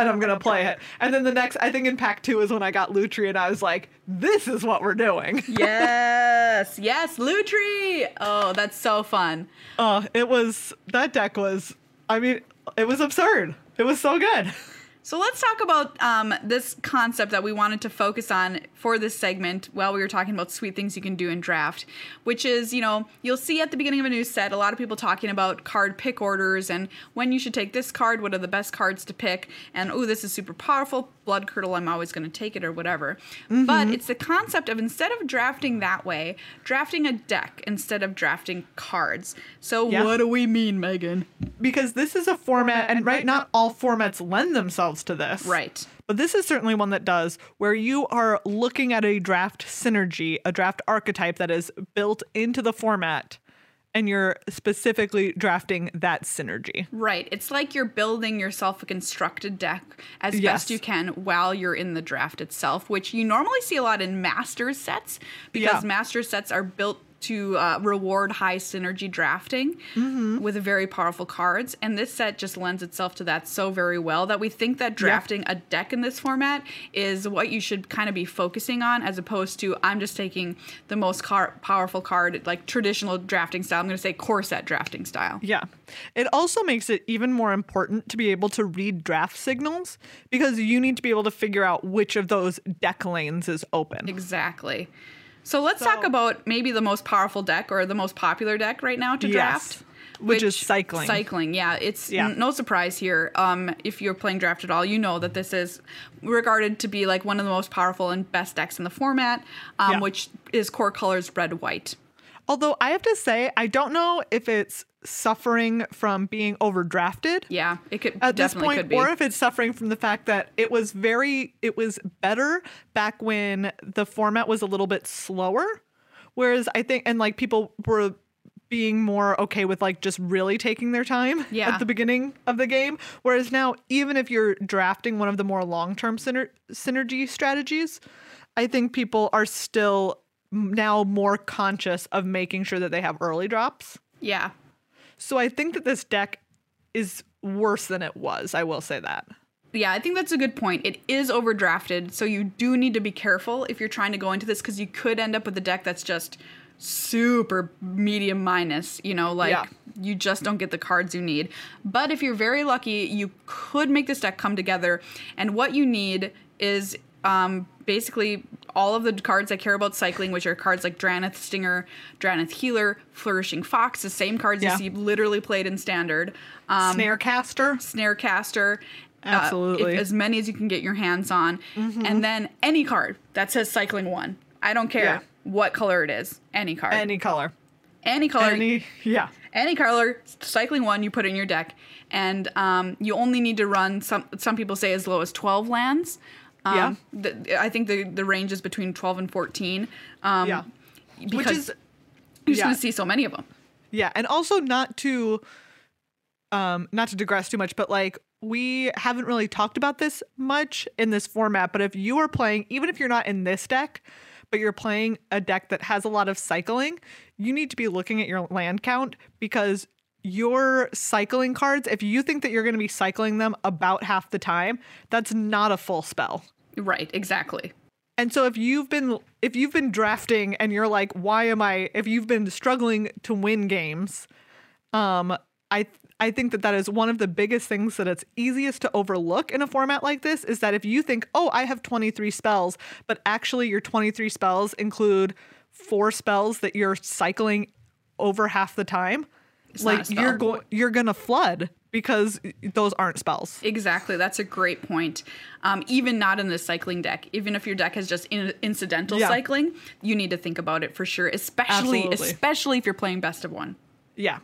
And I'm gonna play it. And then the next, I think in pack two is when I got Lutri, and I was like, "This is what we're doing." yes, yes, Lutri. Oh, that's so fun. Oh, it was that deck was. I mean, it was absurd. It was so good. So let's talk about um, this concept that we wanted to focus on for this segment while we were talking about sweet things you can do in draft, which is, you know, you'll see at the beginning of a new set a lot of people talking about card pick orders and when you should take this card, what are the best cards to pick, and oh, this is super powerful, Blood Curdle, I'm always going to take it or whatever. But it's the concept of instead of drafting that way, drafting a deck instead of drafting cards. So Yeah. what do we mean, Megan? because this is a format, and right, not all formats lend themselves to this. Right. But this is certainly one that does, where you are looking at a draft synergy, a draft archetype that is built into the format, and you're specifically drafting that synergy. Right. It's like you're building yourself a constructed deck as Yes. best you can while you're in the draft itself, which you normally see a lot in master sets because Yeah. master sets are built to uh, reward high synergy drafting Mm-hmm. with very powerful cards. And this set just lends itself to that so very well that we think that drafting a deck in this format is what you should kind of be focusing on as opposed to I'm just taking the most car- powerful card, like traditional drafting style. I'm going to say core set drafting style. Yeah. It also makes it even more important to be able to read draft signals because you need to be able to figure out which of those deck lanes is open. Exactly. So let's So- talk about maybe the most powerful deck or the most popular deck right now to Yes. draft. Which is cycling. Cycling, yeah. It's Yeah. n- no surprise here. Um, if you're playing draft at all, you know that this is regarded to be like one of the most powerful and best decks in the format, um, Yeah. which is core colors red white. Although I have to say, I don't know if it's suffering from being overdrafted. Yeah, it could at this point or if it's suffering from the fact that it was very it was better back when the format was a little bit slower whereas i think and like people were being more okay with like just really taking their time Yeah. at the beginning of the game whereas now even if you're drafting one of the more long-term syner- synergy strategies i think people are still now more conscious of making sure that they have early drops yeah. So i think that this deck is worse than it was i will say that Yeah, I think that's a good point. It is overdrafted, so you do need to be careful if you're trying to go into this because you could end up with a deck that's just super medium minus, you know, like Yeah. you just don't get the cards you need. But if you're very lucky, you could make this deck come together, and what you need is um, basically all of the cards I care about cycling, which are cards like Drannith Stinger, Drannith Healer, Flourishing Fox, the same cards Yeah. you see literally played in standard. Um, Snarecaster. Snarecaster, Absolutely. if- as many as you can get your hands on, and then any card that says cycling one. I don't care Yeah. what color it is. Any card, any, color. Any color. color, Any yeah. any color cycling one you put in your deck and um, you only need to run some some people say as low as 12 lands um, the, i think the, the range is between 12 and 14 um, Yeah. because Which is you're just yeah. going to see so many of them Yeah, and also not to um not to digress too much, but like we haven't really talked about this much in this format, but if you are playing even if you're not in this deck, but you're playing a deck that has a lot of cycling, you need to be looking at your land count because your cycling cards, if you think that you're going to be cycling them about half the time, that's not a full spell. right exactly And so if you've been if you've been drafting and you're like, why am I? If you've been struggling to win games, um, I I think that that is one of the biggest things that it's easiest to overlook in a format like this is that if you think, oh, I have 23 spells, but actually your 23 spells include four spells that you're cycling over half the time, It's like you're going you're gonna flood because those aren't spells. Exactly. That's a great point. Um, even not in the cycling deck, even if your deck has just in- incidental Yeah. cycling, you need to think about it for sure. Especially, Absolutely. especially if you're playing best of one. Yeah,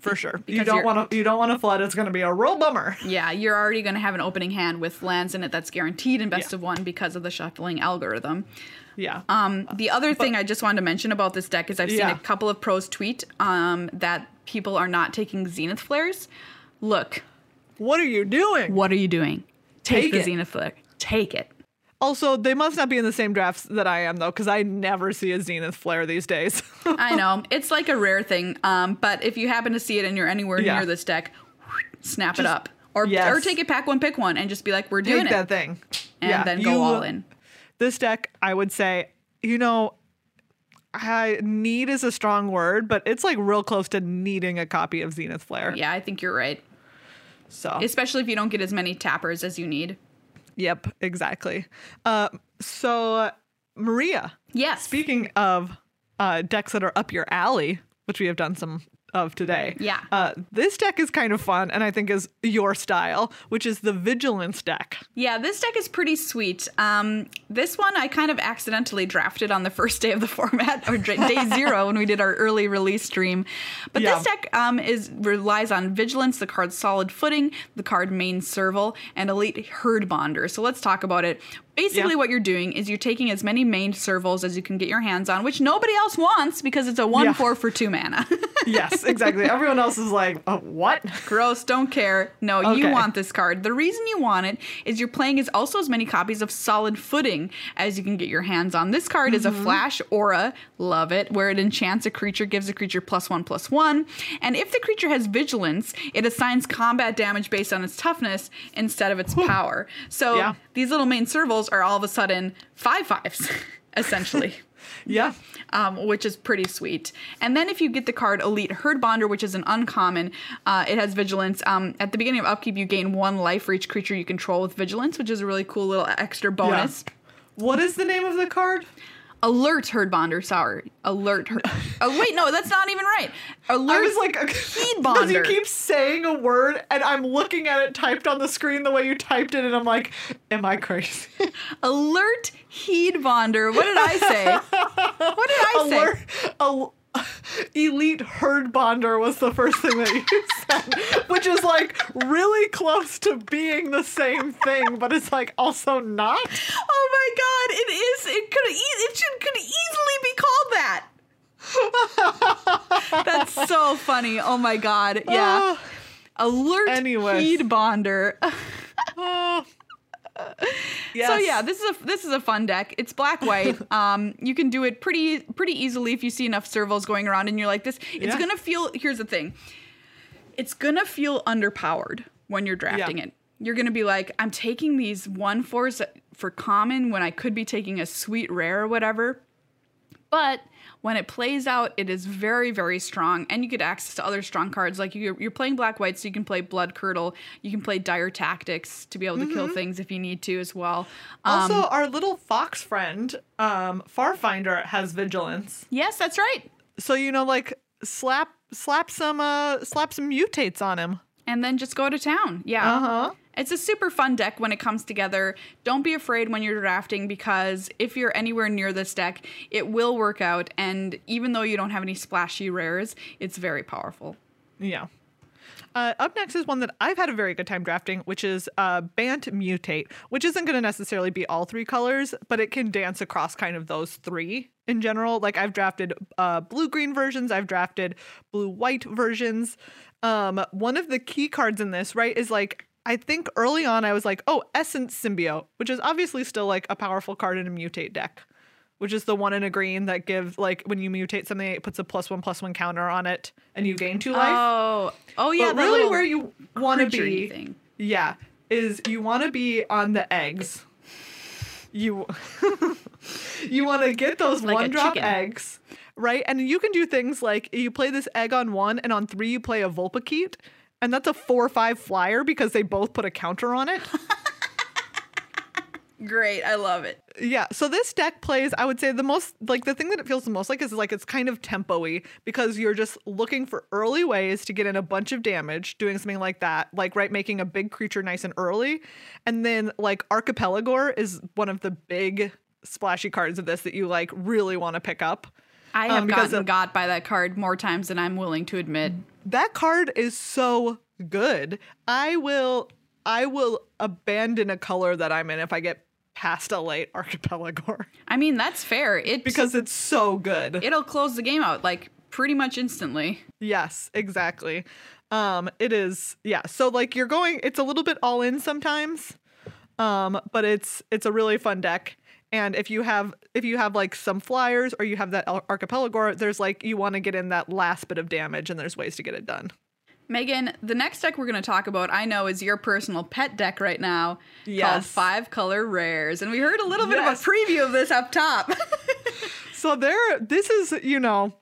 for sure. Because You don't want to you don't want to flood. It's gonna be a real bummer. Yeah, you're already going to have an opening hand with lands in it that's guaranteed in best Yeah. of one because of the shuffling algorithm. Yeah. Um, the other thing I just wanted to mention about this deck is I've seen Yeah. a couple of pros tweet um, that people are not taking Zenith flares. Look, What are you doing? what are you doing? Take, Take the it. Zenith flare. Take it. Also, they must not be in the same drafts that I am though, because I never see a Zenith flare these days. I know it's like a rare thing, um, but if you happen to see it and you're anywhere Yeah. near this deck, snap it up, or yes. or take it pack one, pick one, and just be like, we're doing Take that thing. and yeah, then go you- all in. This deck, I would say, you know, I need is a strong word, but it's like real close to needing a copy of Zenith Flare. Yeah, I think you're right, So especially if you don't get as many tappers as you need. Yep, exactly. Uh, so, Maria, Yes. speaking of uh, decks that are up your alley, which we have done some of today. Yeah. Uh, this deck is kind of fun and I think is your style, which is the Vigilance deck. Yeah, this deck is pretty sweet. Um, this one I kind of accidentally drafted on the first day of the format, or day zero when we did our early release stream. But Yeah. this deck um, is relies on vigilance, the card's solid footing, the card maned serval, and elite herd bonder. So let's talk about it. Basically, Yeah. what you're doing is you're taking as many maned servals as you can get your hands on, which nobody else wants because it's a one Yeah. four for two mana. Yes, exactly. Everyone else is like, uh, what? Gross, don't care. No, you want this card. The reason you want it is you're playing as also as many copies of Solid Footing as you can get your hands on. This card is a Mm-hmm. flash aura, love it, where it enchants a creature, gives a creature plus one plus one. And if the creature has vigilance, it assigns combat damage based on its toughness instead of its power. So Yeah. These little maned servals are all of a sudden five fives, essentially Yeah. um, which is pretty sweet. And then if you get the card Elite Herd Bonder, which is an uncommon, uh, it has Vigilance. Um, at the beginning of upkeep, you gain one life for each creature you control with Vigilance, which is a really cool little extra bonus. What is the name of the card? Alert Herd Bonder, sorry. Alert Herd. oh, wait, no, that's not even right. Alert I was like, Heed because you keep saying a word and I'm looking at it typed on the screen the way you typed it, and I'm like, am I crazy? Alert Heed Bonder. What did I say? what did I say? Alert, al- elite herd bonder was the first thing that you said, which is like really close to being the same thing, but it's like also not. Oh my god, it is. It could. E- it should could easily be called that. That's so funny. Oh my god. Yeah. Ah. Alert Anyways. heed bonder. Oh. Yes. So yeah, this is a this is a fun deck. It's black white. Um, you can do it pretty pretty easily if you see enough servals going around, and you're like this. It's Yeah. gonna feel. Here's the thing. It's gonna feel underpowered when you're drafting Yeah. it. You're gonna be like, I'm taking these one fours for common when I could be taking a sweet rare or whatever. But when it plays out, it is very, very strong, and you get access to other strong cards. Like you're, you're playing black white, so you can play Blood Curdle, you can play Dire Tactics to be able to kill things if you need to as well. Um, Also, our little fox friend, um, Farfinder, has vigilance. yes, that's right. So you know, like slap slap some uh slap some mutates on him. And then just go to town. Yeah. Uh huh. It's a super fun deck when it comes together. Don't be afraid when you're drafting because if you're anywhere near this deck, it will work out. And even though you don't have any splashy rares, it's very powerful. Yeah. Uh, up next is one that I've had a very good time drafting, which is uh, Bant Mutate, which isn't going to necessarily be all three colors, but it can dance across kind of those three in general. Like I've drafted uh, blue green versions, I've drafted blue white versions. Um, one of the key cards in this, right, is like I think early on I was like, oh, Essence Symbiote, which is obviously still like a powerful card in a mutate deck which is the one in a green that gives like when you mutate something, it puts a plus one plus one counter on it, and you gain two life. Oh, oh yeah. but really, where you want to be, thing. yeah, is you want to be on the eggs. You you want to get those Like one drop chicken. eggs, right? And you can do things like you play this egg on one, and on three you play a Vulpikeet, and that's a four or five flyer because they both put a counter on it. Great, I love it. Yeah, so this deck plays, I would say the most like the thing that it feels the most like is like it's kind of tempo-y because you're just looking for early ways to get in a bunch of damage, doing something like that, like right making a big creature nice and early. And then like Archipelagor is one of the big splashy cards of this that you like really want to pick up. I Um, have because gotten of- got by that card more times than I'm willing to admit. That card is so good. I will I will abandon a color that I'm in if I get past a late archipelagor. I mean, that's fair. It because it's so good. it'll close the game out like pretty much instantly. Yes, exactly. Um, it is yeah. So like you're going, it's a little bit all in sometimes, um, but it's it's a really fun deck. And if you have if you have like some flyers or you have that archipelagor, there's like you want to get in that last bit of damage, and there's ways to get it done. Megan, the next deck we're going to talk about, I know, is your personal pet deck right now yes. called Five Color Rares. And we heard a little bit Yes. of a preview of this up top. So there, this is you know,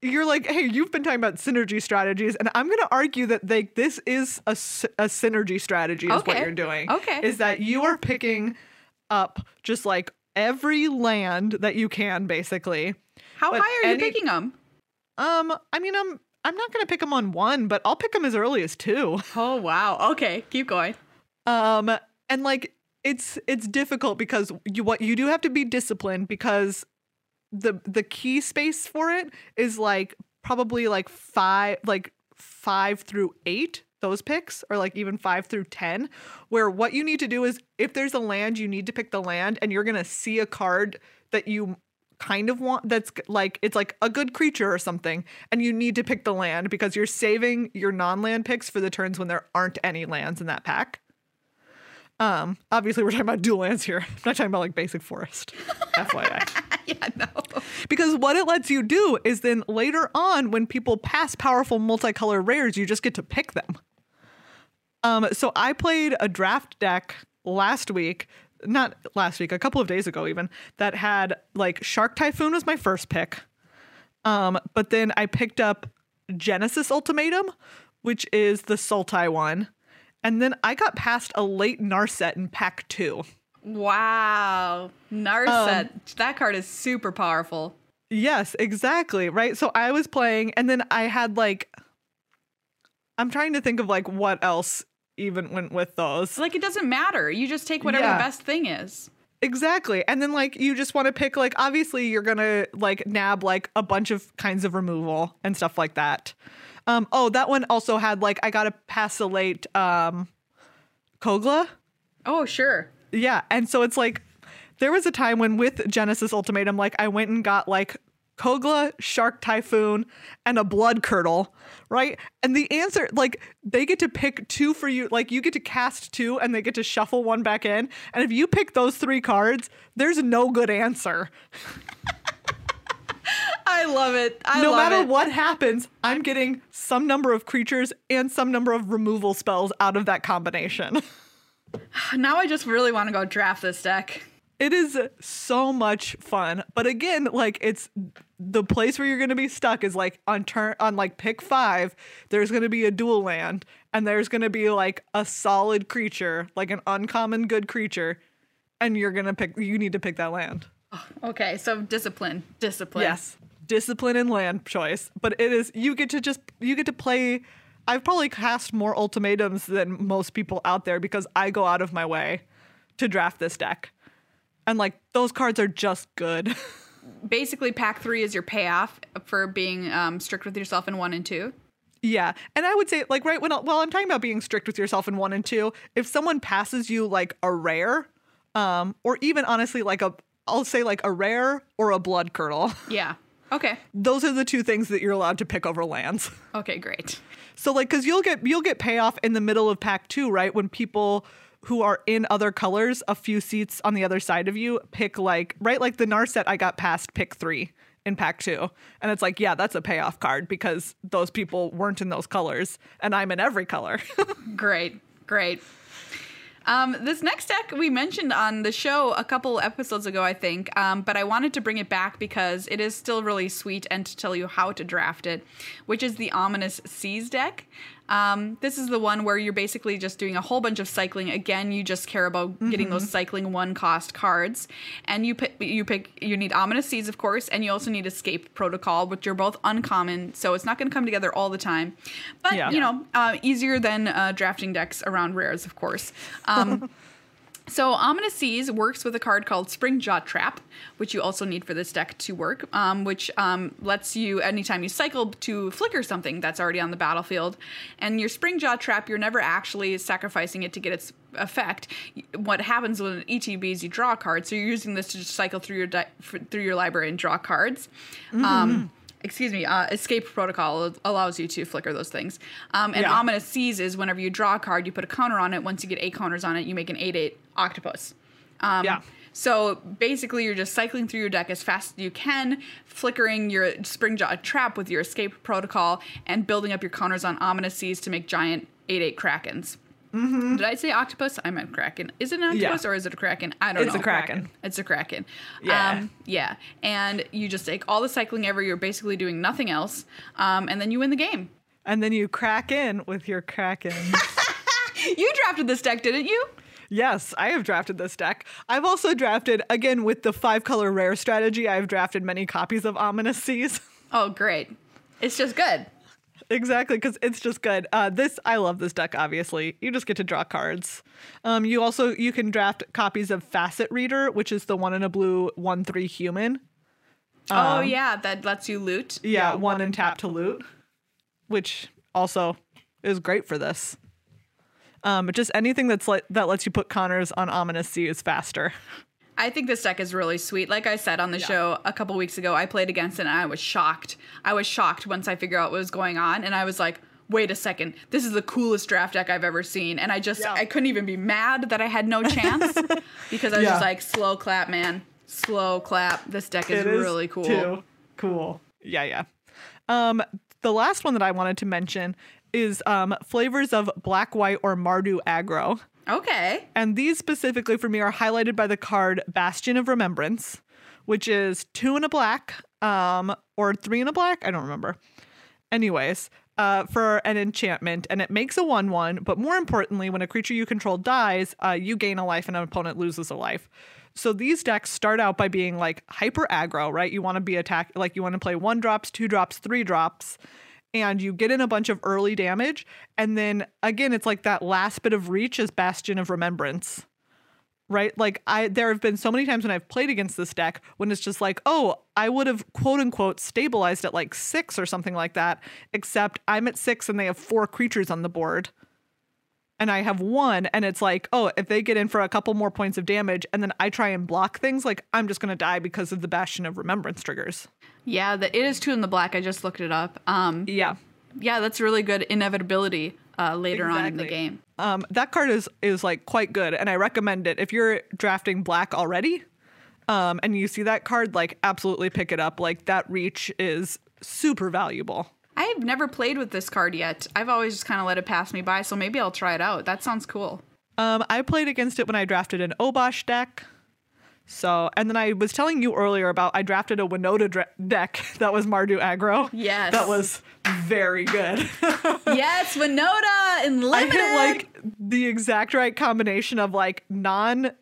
you're like, hey, you've been talking about synergy strategies, and I'm going to argue that they this is a, a synergy strategy is what you're doing. Okay. is that you are picking up just like every land that you can, basically. How But high are you picking them? Um, I mean, I'm I'm not going to pick them on one, but I'll pick them as early as two. Oh, wow. Okay, keep going. Um, and like it's it's difficult because you what you do have to be disciplined because the the key space for it is like probably like five like five through eight those picks or like even five through ten where what you need to do is if there's a land you need to pick the land and you're gonna see a card that you kind of want that's like it's like a good creature or something and you need to pick the land because you're saving your non-land picks for the turns when there aren't any lands in that pack. Um obviously we're talking about dual lands here. I'm not talking about like basic forest fyi yeah, no. because what it lets you do is then later on when people pass powerful multicolor rares you just get to pick them. Um so i played a draft deck last week not last week a couple of days ago even that had like shark typhoon was my first pick. Um but then i picked up genesis ultimatum which is the sultai one. And then i got past a late narset in pack two Wow. Narset. Um, that card is super powerful. Yes, exactly. Right. So I was playing, and then I had like, I'm trying to think of like what else even went with those. Like, it doesn't matter. You just take whatever Yeah. the best thing is. Exactly. And then like you just want to pick like obviously you're gonna like nab like a bunch of kinds of removal and stuff like that. Um. Oh, that one also had like I gotta pass a late um, Kogla. Oh, sure. Yeah, and so it's like there was a time when with Genesis Ultimatum, like I went and got like Kogla, Shark Typhoon, and a Blood Curdle, right? And the answer, like, they get to pick two for you. Like, you get to cast two and they get to shuffle one back in. And if you pick those three cards, there's no good answer. I love it. I no love matter it. what happens, I'm getting some number of creatures and some number of removal spells out of that combination. Now I just really want to go draft this deck. It is so much fun. But again, like it's the place where you're going to be stuck is like on turn on like pick 5, there's going to be a dual land and there's going to be like a solid creature, like an uncommon good creature, and you're going to pick you need to pick that land. Okay, so discipline. Discipline. Yes. Discipline and land choice, but it is you get to just you get to play I've probably cast more ultimatums than most people out there because I go out of my way to draft this deck. And like those cards are just good. Basically, pack three is your payoff for being um, strict with yourself in one and two. yeah. And I would say like right when well I'm talking about being strict with yourself in 1 and 2, if someone passes you like a rare um or even honestly like a I'll say like a rare or a blood curdle. Yeah. Okay. Those are the two things that you're allowed to pick over lands. Okay, great. So like cuz you'll get you'll get payoff in the middle of pack 2, right? When people who are in other colors a few seats on the other side of you pick like right like the Narset I got past pick 3 in pack 2. And it's like, yeah, that's a payoff card because those people weren't in those colors and I'm in every color. Great. Great. Um, this next deck we mentioned on the show a couple episodes ago, I think, um, but I wanted to bring it back because it is still really sweet and to tell you how to draft it, which is the Ominous Seas deck. Um, this is the one where you're basically just doing a whole bunch of cycling. Again, you just care about getting those cycling one cost cards, and you pick you pick you need Ominous seas, of course, and you also need Escape Protocol, which are both uncommon, so it's not going to come together all the time, but Yeah. you know, uh, easier than uh, drafting decks around rares, of course. Um, so Ominous Seas works with a card called Springjaw Trap, which you also need for this deck to work, um, which um, lets you, anytime you cycle, to flicker something that's already on the battlefield. And your Springjaw Trap, you're never actually sacrificing it to get its effect. What happens with an ETB is you draw a card, so you're using this to just cycle through your di- through your library and draw cards. Um, excuse me, uh, escape protocol allows you to flicker those things. Um, and Yeah. ominous seas is whenever you draw a card, you put a counter on it. Once you get eight counters on it, you make an eight eight octopus. Um, Yeah. So basically, you're just cycling through your deck as fast as you can, flickering your Springjaw trap with your escape protocol, and building up your counters on ominous seas to make giant eight eight krakens. Did I say octopus? I meant kraken. Is it an Yeah. octopus or is it a kraken? I don't It's know. It's a kraken. It's a kraken. Yeah. Um, yeah. And you just take all the cycling ever. You're basically doing nothing else, um, and then you win the game. and then you crack in with your kraken. You drafted this deck, didn't you? Yes, I have drafted this deck. I've also drafted, again, with the five color rare strategy, I've drafted many copies of Ominous Seas. Oh, great. It's just good. Exactly, because it's just good. Uh, this, I love this deck, obviously. You just get to draw cards. Um, you also, you can draft copies of Facet Reader, which is the one in a blue 1 3 human. oh, yeah. That lets you loot. Yeah, one and tap to loot, which also is great for this. Um, but just anything that's like that lets you put Connors on Ominous Sea is faster. I think this deck is really sweet. Like I said on the show a couple weeks ago, I played against it and I was shocked. I was shocked once I figured out what was going on, and I was like, "Wait a second, this is the coolest draft deck I've ever seen." And I just, Yeah. I couldn't even be mad that I had no chance because I was Yeah. just like, "Slow clap, man, slow clap." This deck is, It is really cool. too cool. Yeah, yeah. Um, the last one that I wanted to mention is um, flavors of black, white, or Mardu aggro. Okay. And these specifically for me are highlighted by the card Bastion of Remembrance, which is two in a black, um, or three in a black. I don't remember. Anyways, uh, for an enchantment, and it makes a one-one. But more importantly, when a creature you control dies, uh, you gain a life, and an opponent loses a life. So these decks start out by being like hyper aggro, right? You want to be attack, like you want to play one drops, two drops, three drops, and you get in a bunch of early damage. And then again, it's like that last bit of reach is Bastion of Remembrance. Right? Like I there have been so many times when I've played against this deck when it's just like, oh, I would have quote unquote stabilized at like six or something like that, except I'm at six and they have four creatures on the board. And I have one, and it's like, oh, if they get in for a couple more points of damage and then I try and block things, like I'm just gonna die because of the Bastion of Remembrance triggers. Yeah, the, it is two in the black. I just looked it up. Um, Yeah. yeah, that's really good inevitability uh, later on in the game. Um, that card is is like quite good, and I recommend it if you're drafting black already. Um, and you see that card, like absolutely pick it up. Like that reach is super valuable. I've never played with this card yet. I've always just kind of let it pass me by, so maybe I'll try it out. That sounds cool. Um, I played against it when I drafted an Obosh deck. So, and then I was telling you earlier about I drafted a Winota dra- deck that was Mardu aggro. Yes. that was very good. yes, Winota and I Limited. hit like the exact right combination of like non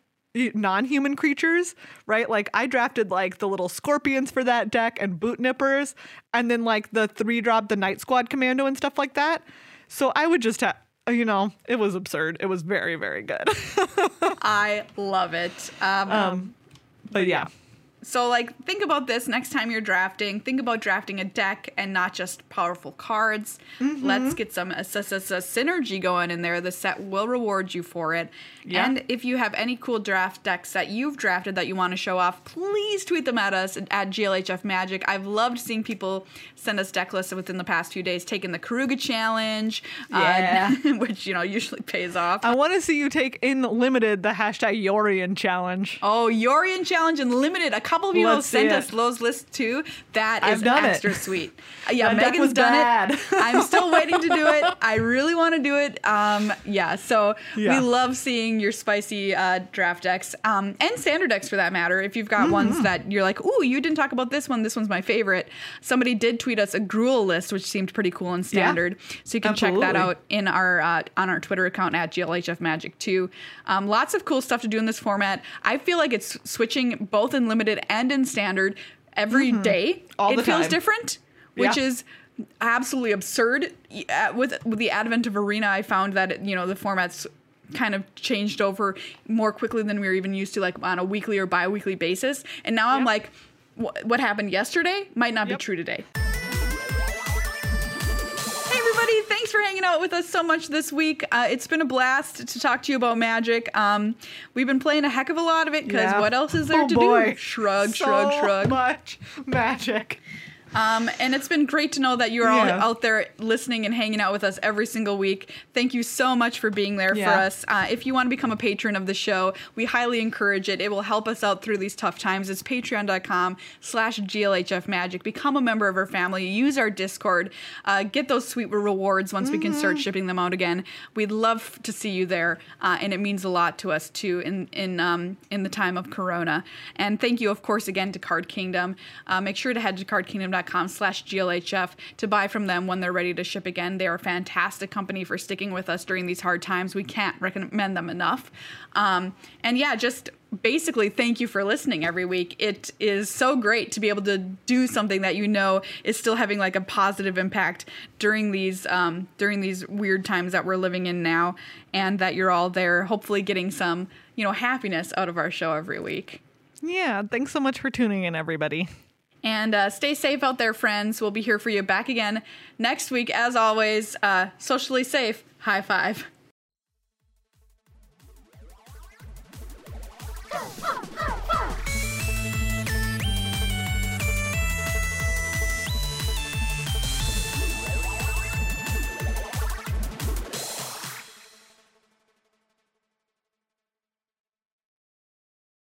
non-human creatures, right? Like I drafted like the little scorpions for that deck and boot nippers and then like the 3 drop the night squad commando and stuff like that. So I would just have, you know, it was absurd. It was very, very good. I love it. Um, um, but yeah. So, like, think about this next time you're drafting. Think about drafting a deck and not just powerful cards. Mm-hmm. Let's get some a, a, a synergy going in there. The set will reward you for it. Yeah. And if you have any cool draft decks that you've drafted that you want to show off, please tweet them at us at GLHF Magic. I've loved seeing people send us deck lists within the past few days, taking the Keruga challenge, Yeah. uh, which you know usually pays off. I want to see you take in limited the hashtag Yorion challenge. Oh, Yorion Challenge Unlimited. A couple of you Let's sent us those lists too. That is done it. extra sweet. Yeah, That Megan's done bad. it. I'm still waiting to do it. I really want to do it. Um, yeah, so Yeah. we love seeing your spicy uh, draft decks um, and standard decks for that matter. If you've got Mm-hmm. ones that you're like, ooh, you didn't talk about this one. This one's my favorite. Somebody did tweet us a Gruul list, which seemed pretty cool and standard. So you can check that out in our uh, on our Twitter account at GLHF Magic too. Um, lots of cool stuff to do in this format. I feel like it's switching both in limited and in standard every day. Mm-hmm. All it feels different, which Yeah. is absolutely absurd. Uh, With with the advent of Arena, I found that you know the formats kind of changed over more quickly than we were even used to, like on a weekly or bi-weekly basis. And now I'm like, what happened yesterday might not Yep. be true today. Everybody, thanks for hanging out with us so much this week. Uh, it's been a blast to talk to you about magic. Um, we've been playing a heck of a lot of it because Yeah. what else is there Oh, to boy. do? Shrug, so shrug, shrug. much magic. Um, and it's been great to know that you're all out there listening and hanging out with us every single week. Thank you so much for being there for us. Uh, if you want to become a patron of the show, we highly encourage it. It will help us out through these tough times. It's patreon.com slash GLHF Magic. Become a member of our family. Use our Discord. Uh, get those sweet rewards once we can Mm-hmm. start shipping them out again. We'd love to see you there, uh, and it means a lot to us too in in um, in the time of Corona. And thank you, of course, again to Card Kingdom. Uh, make sure to head to Card cardkingdom.com slash GLHF to buy from them when they're ready to ship again. They are a fantastic company for sticking with us during these hard times. We can't recommend them enough. Um, and yeah, just basically thank you for listening every week. It is so great to be able to do something that you know is still having like a positive impact during these um, during these weird times that we're living in now, and that you're all there, hopefully getting some you know happiness out of our show every week. Yeah, thanks so much for tuning in, everybody. And uh, stay safe out there, friends. We'll be here for you back again next week. As always, uh, socially safe. High five. Go, go, go.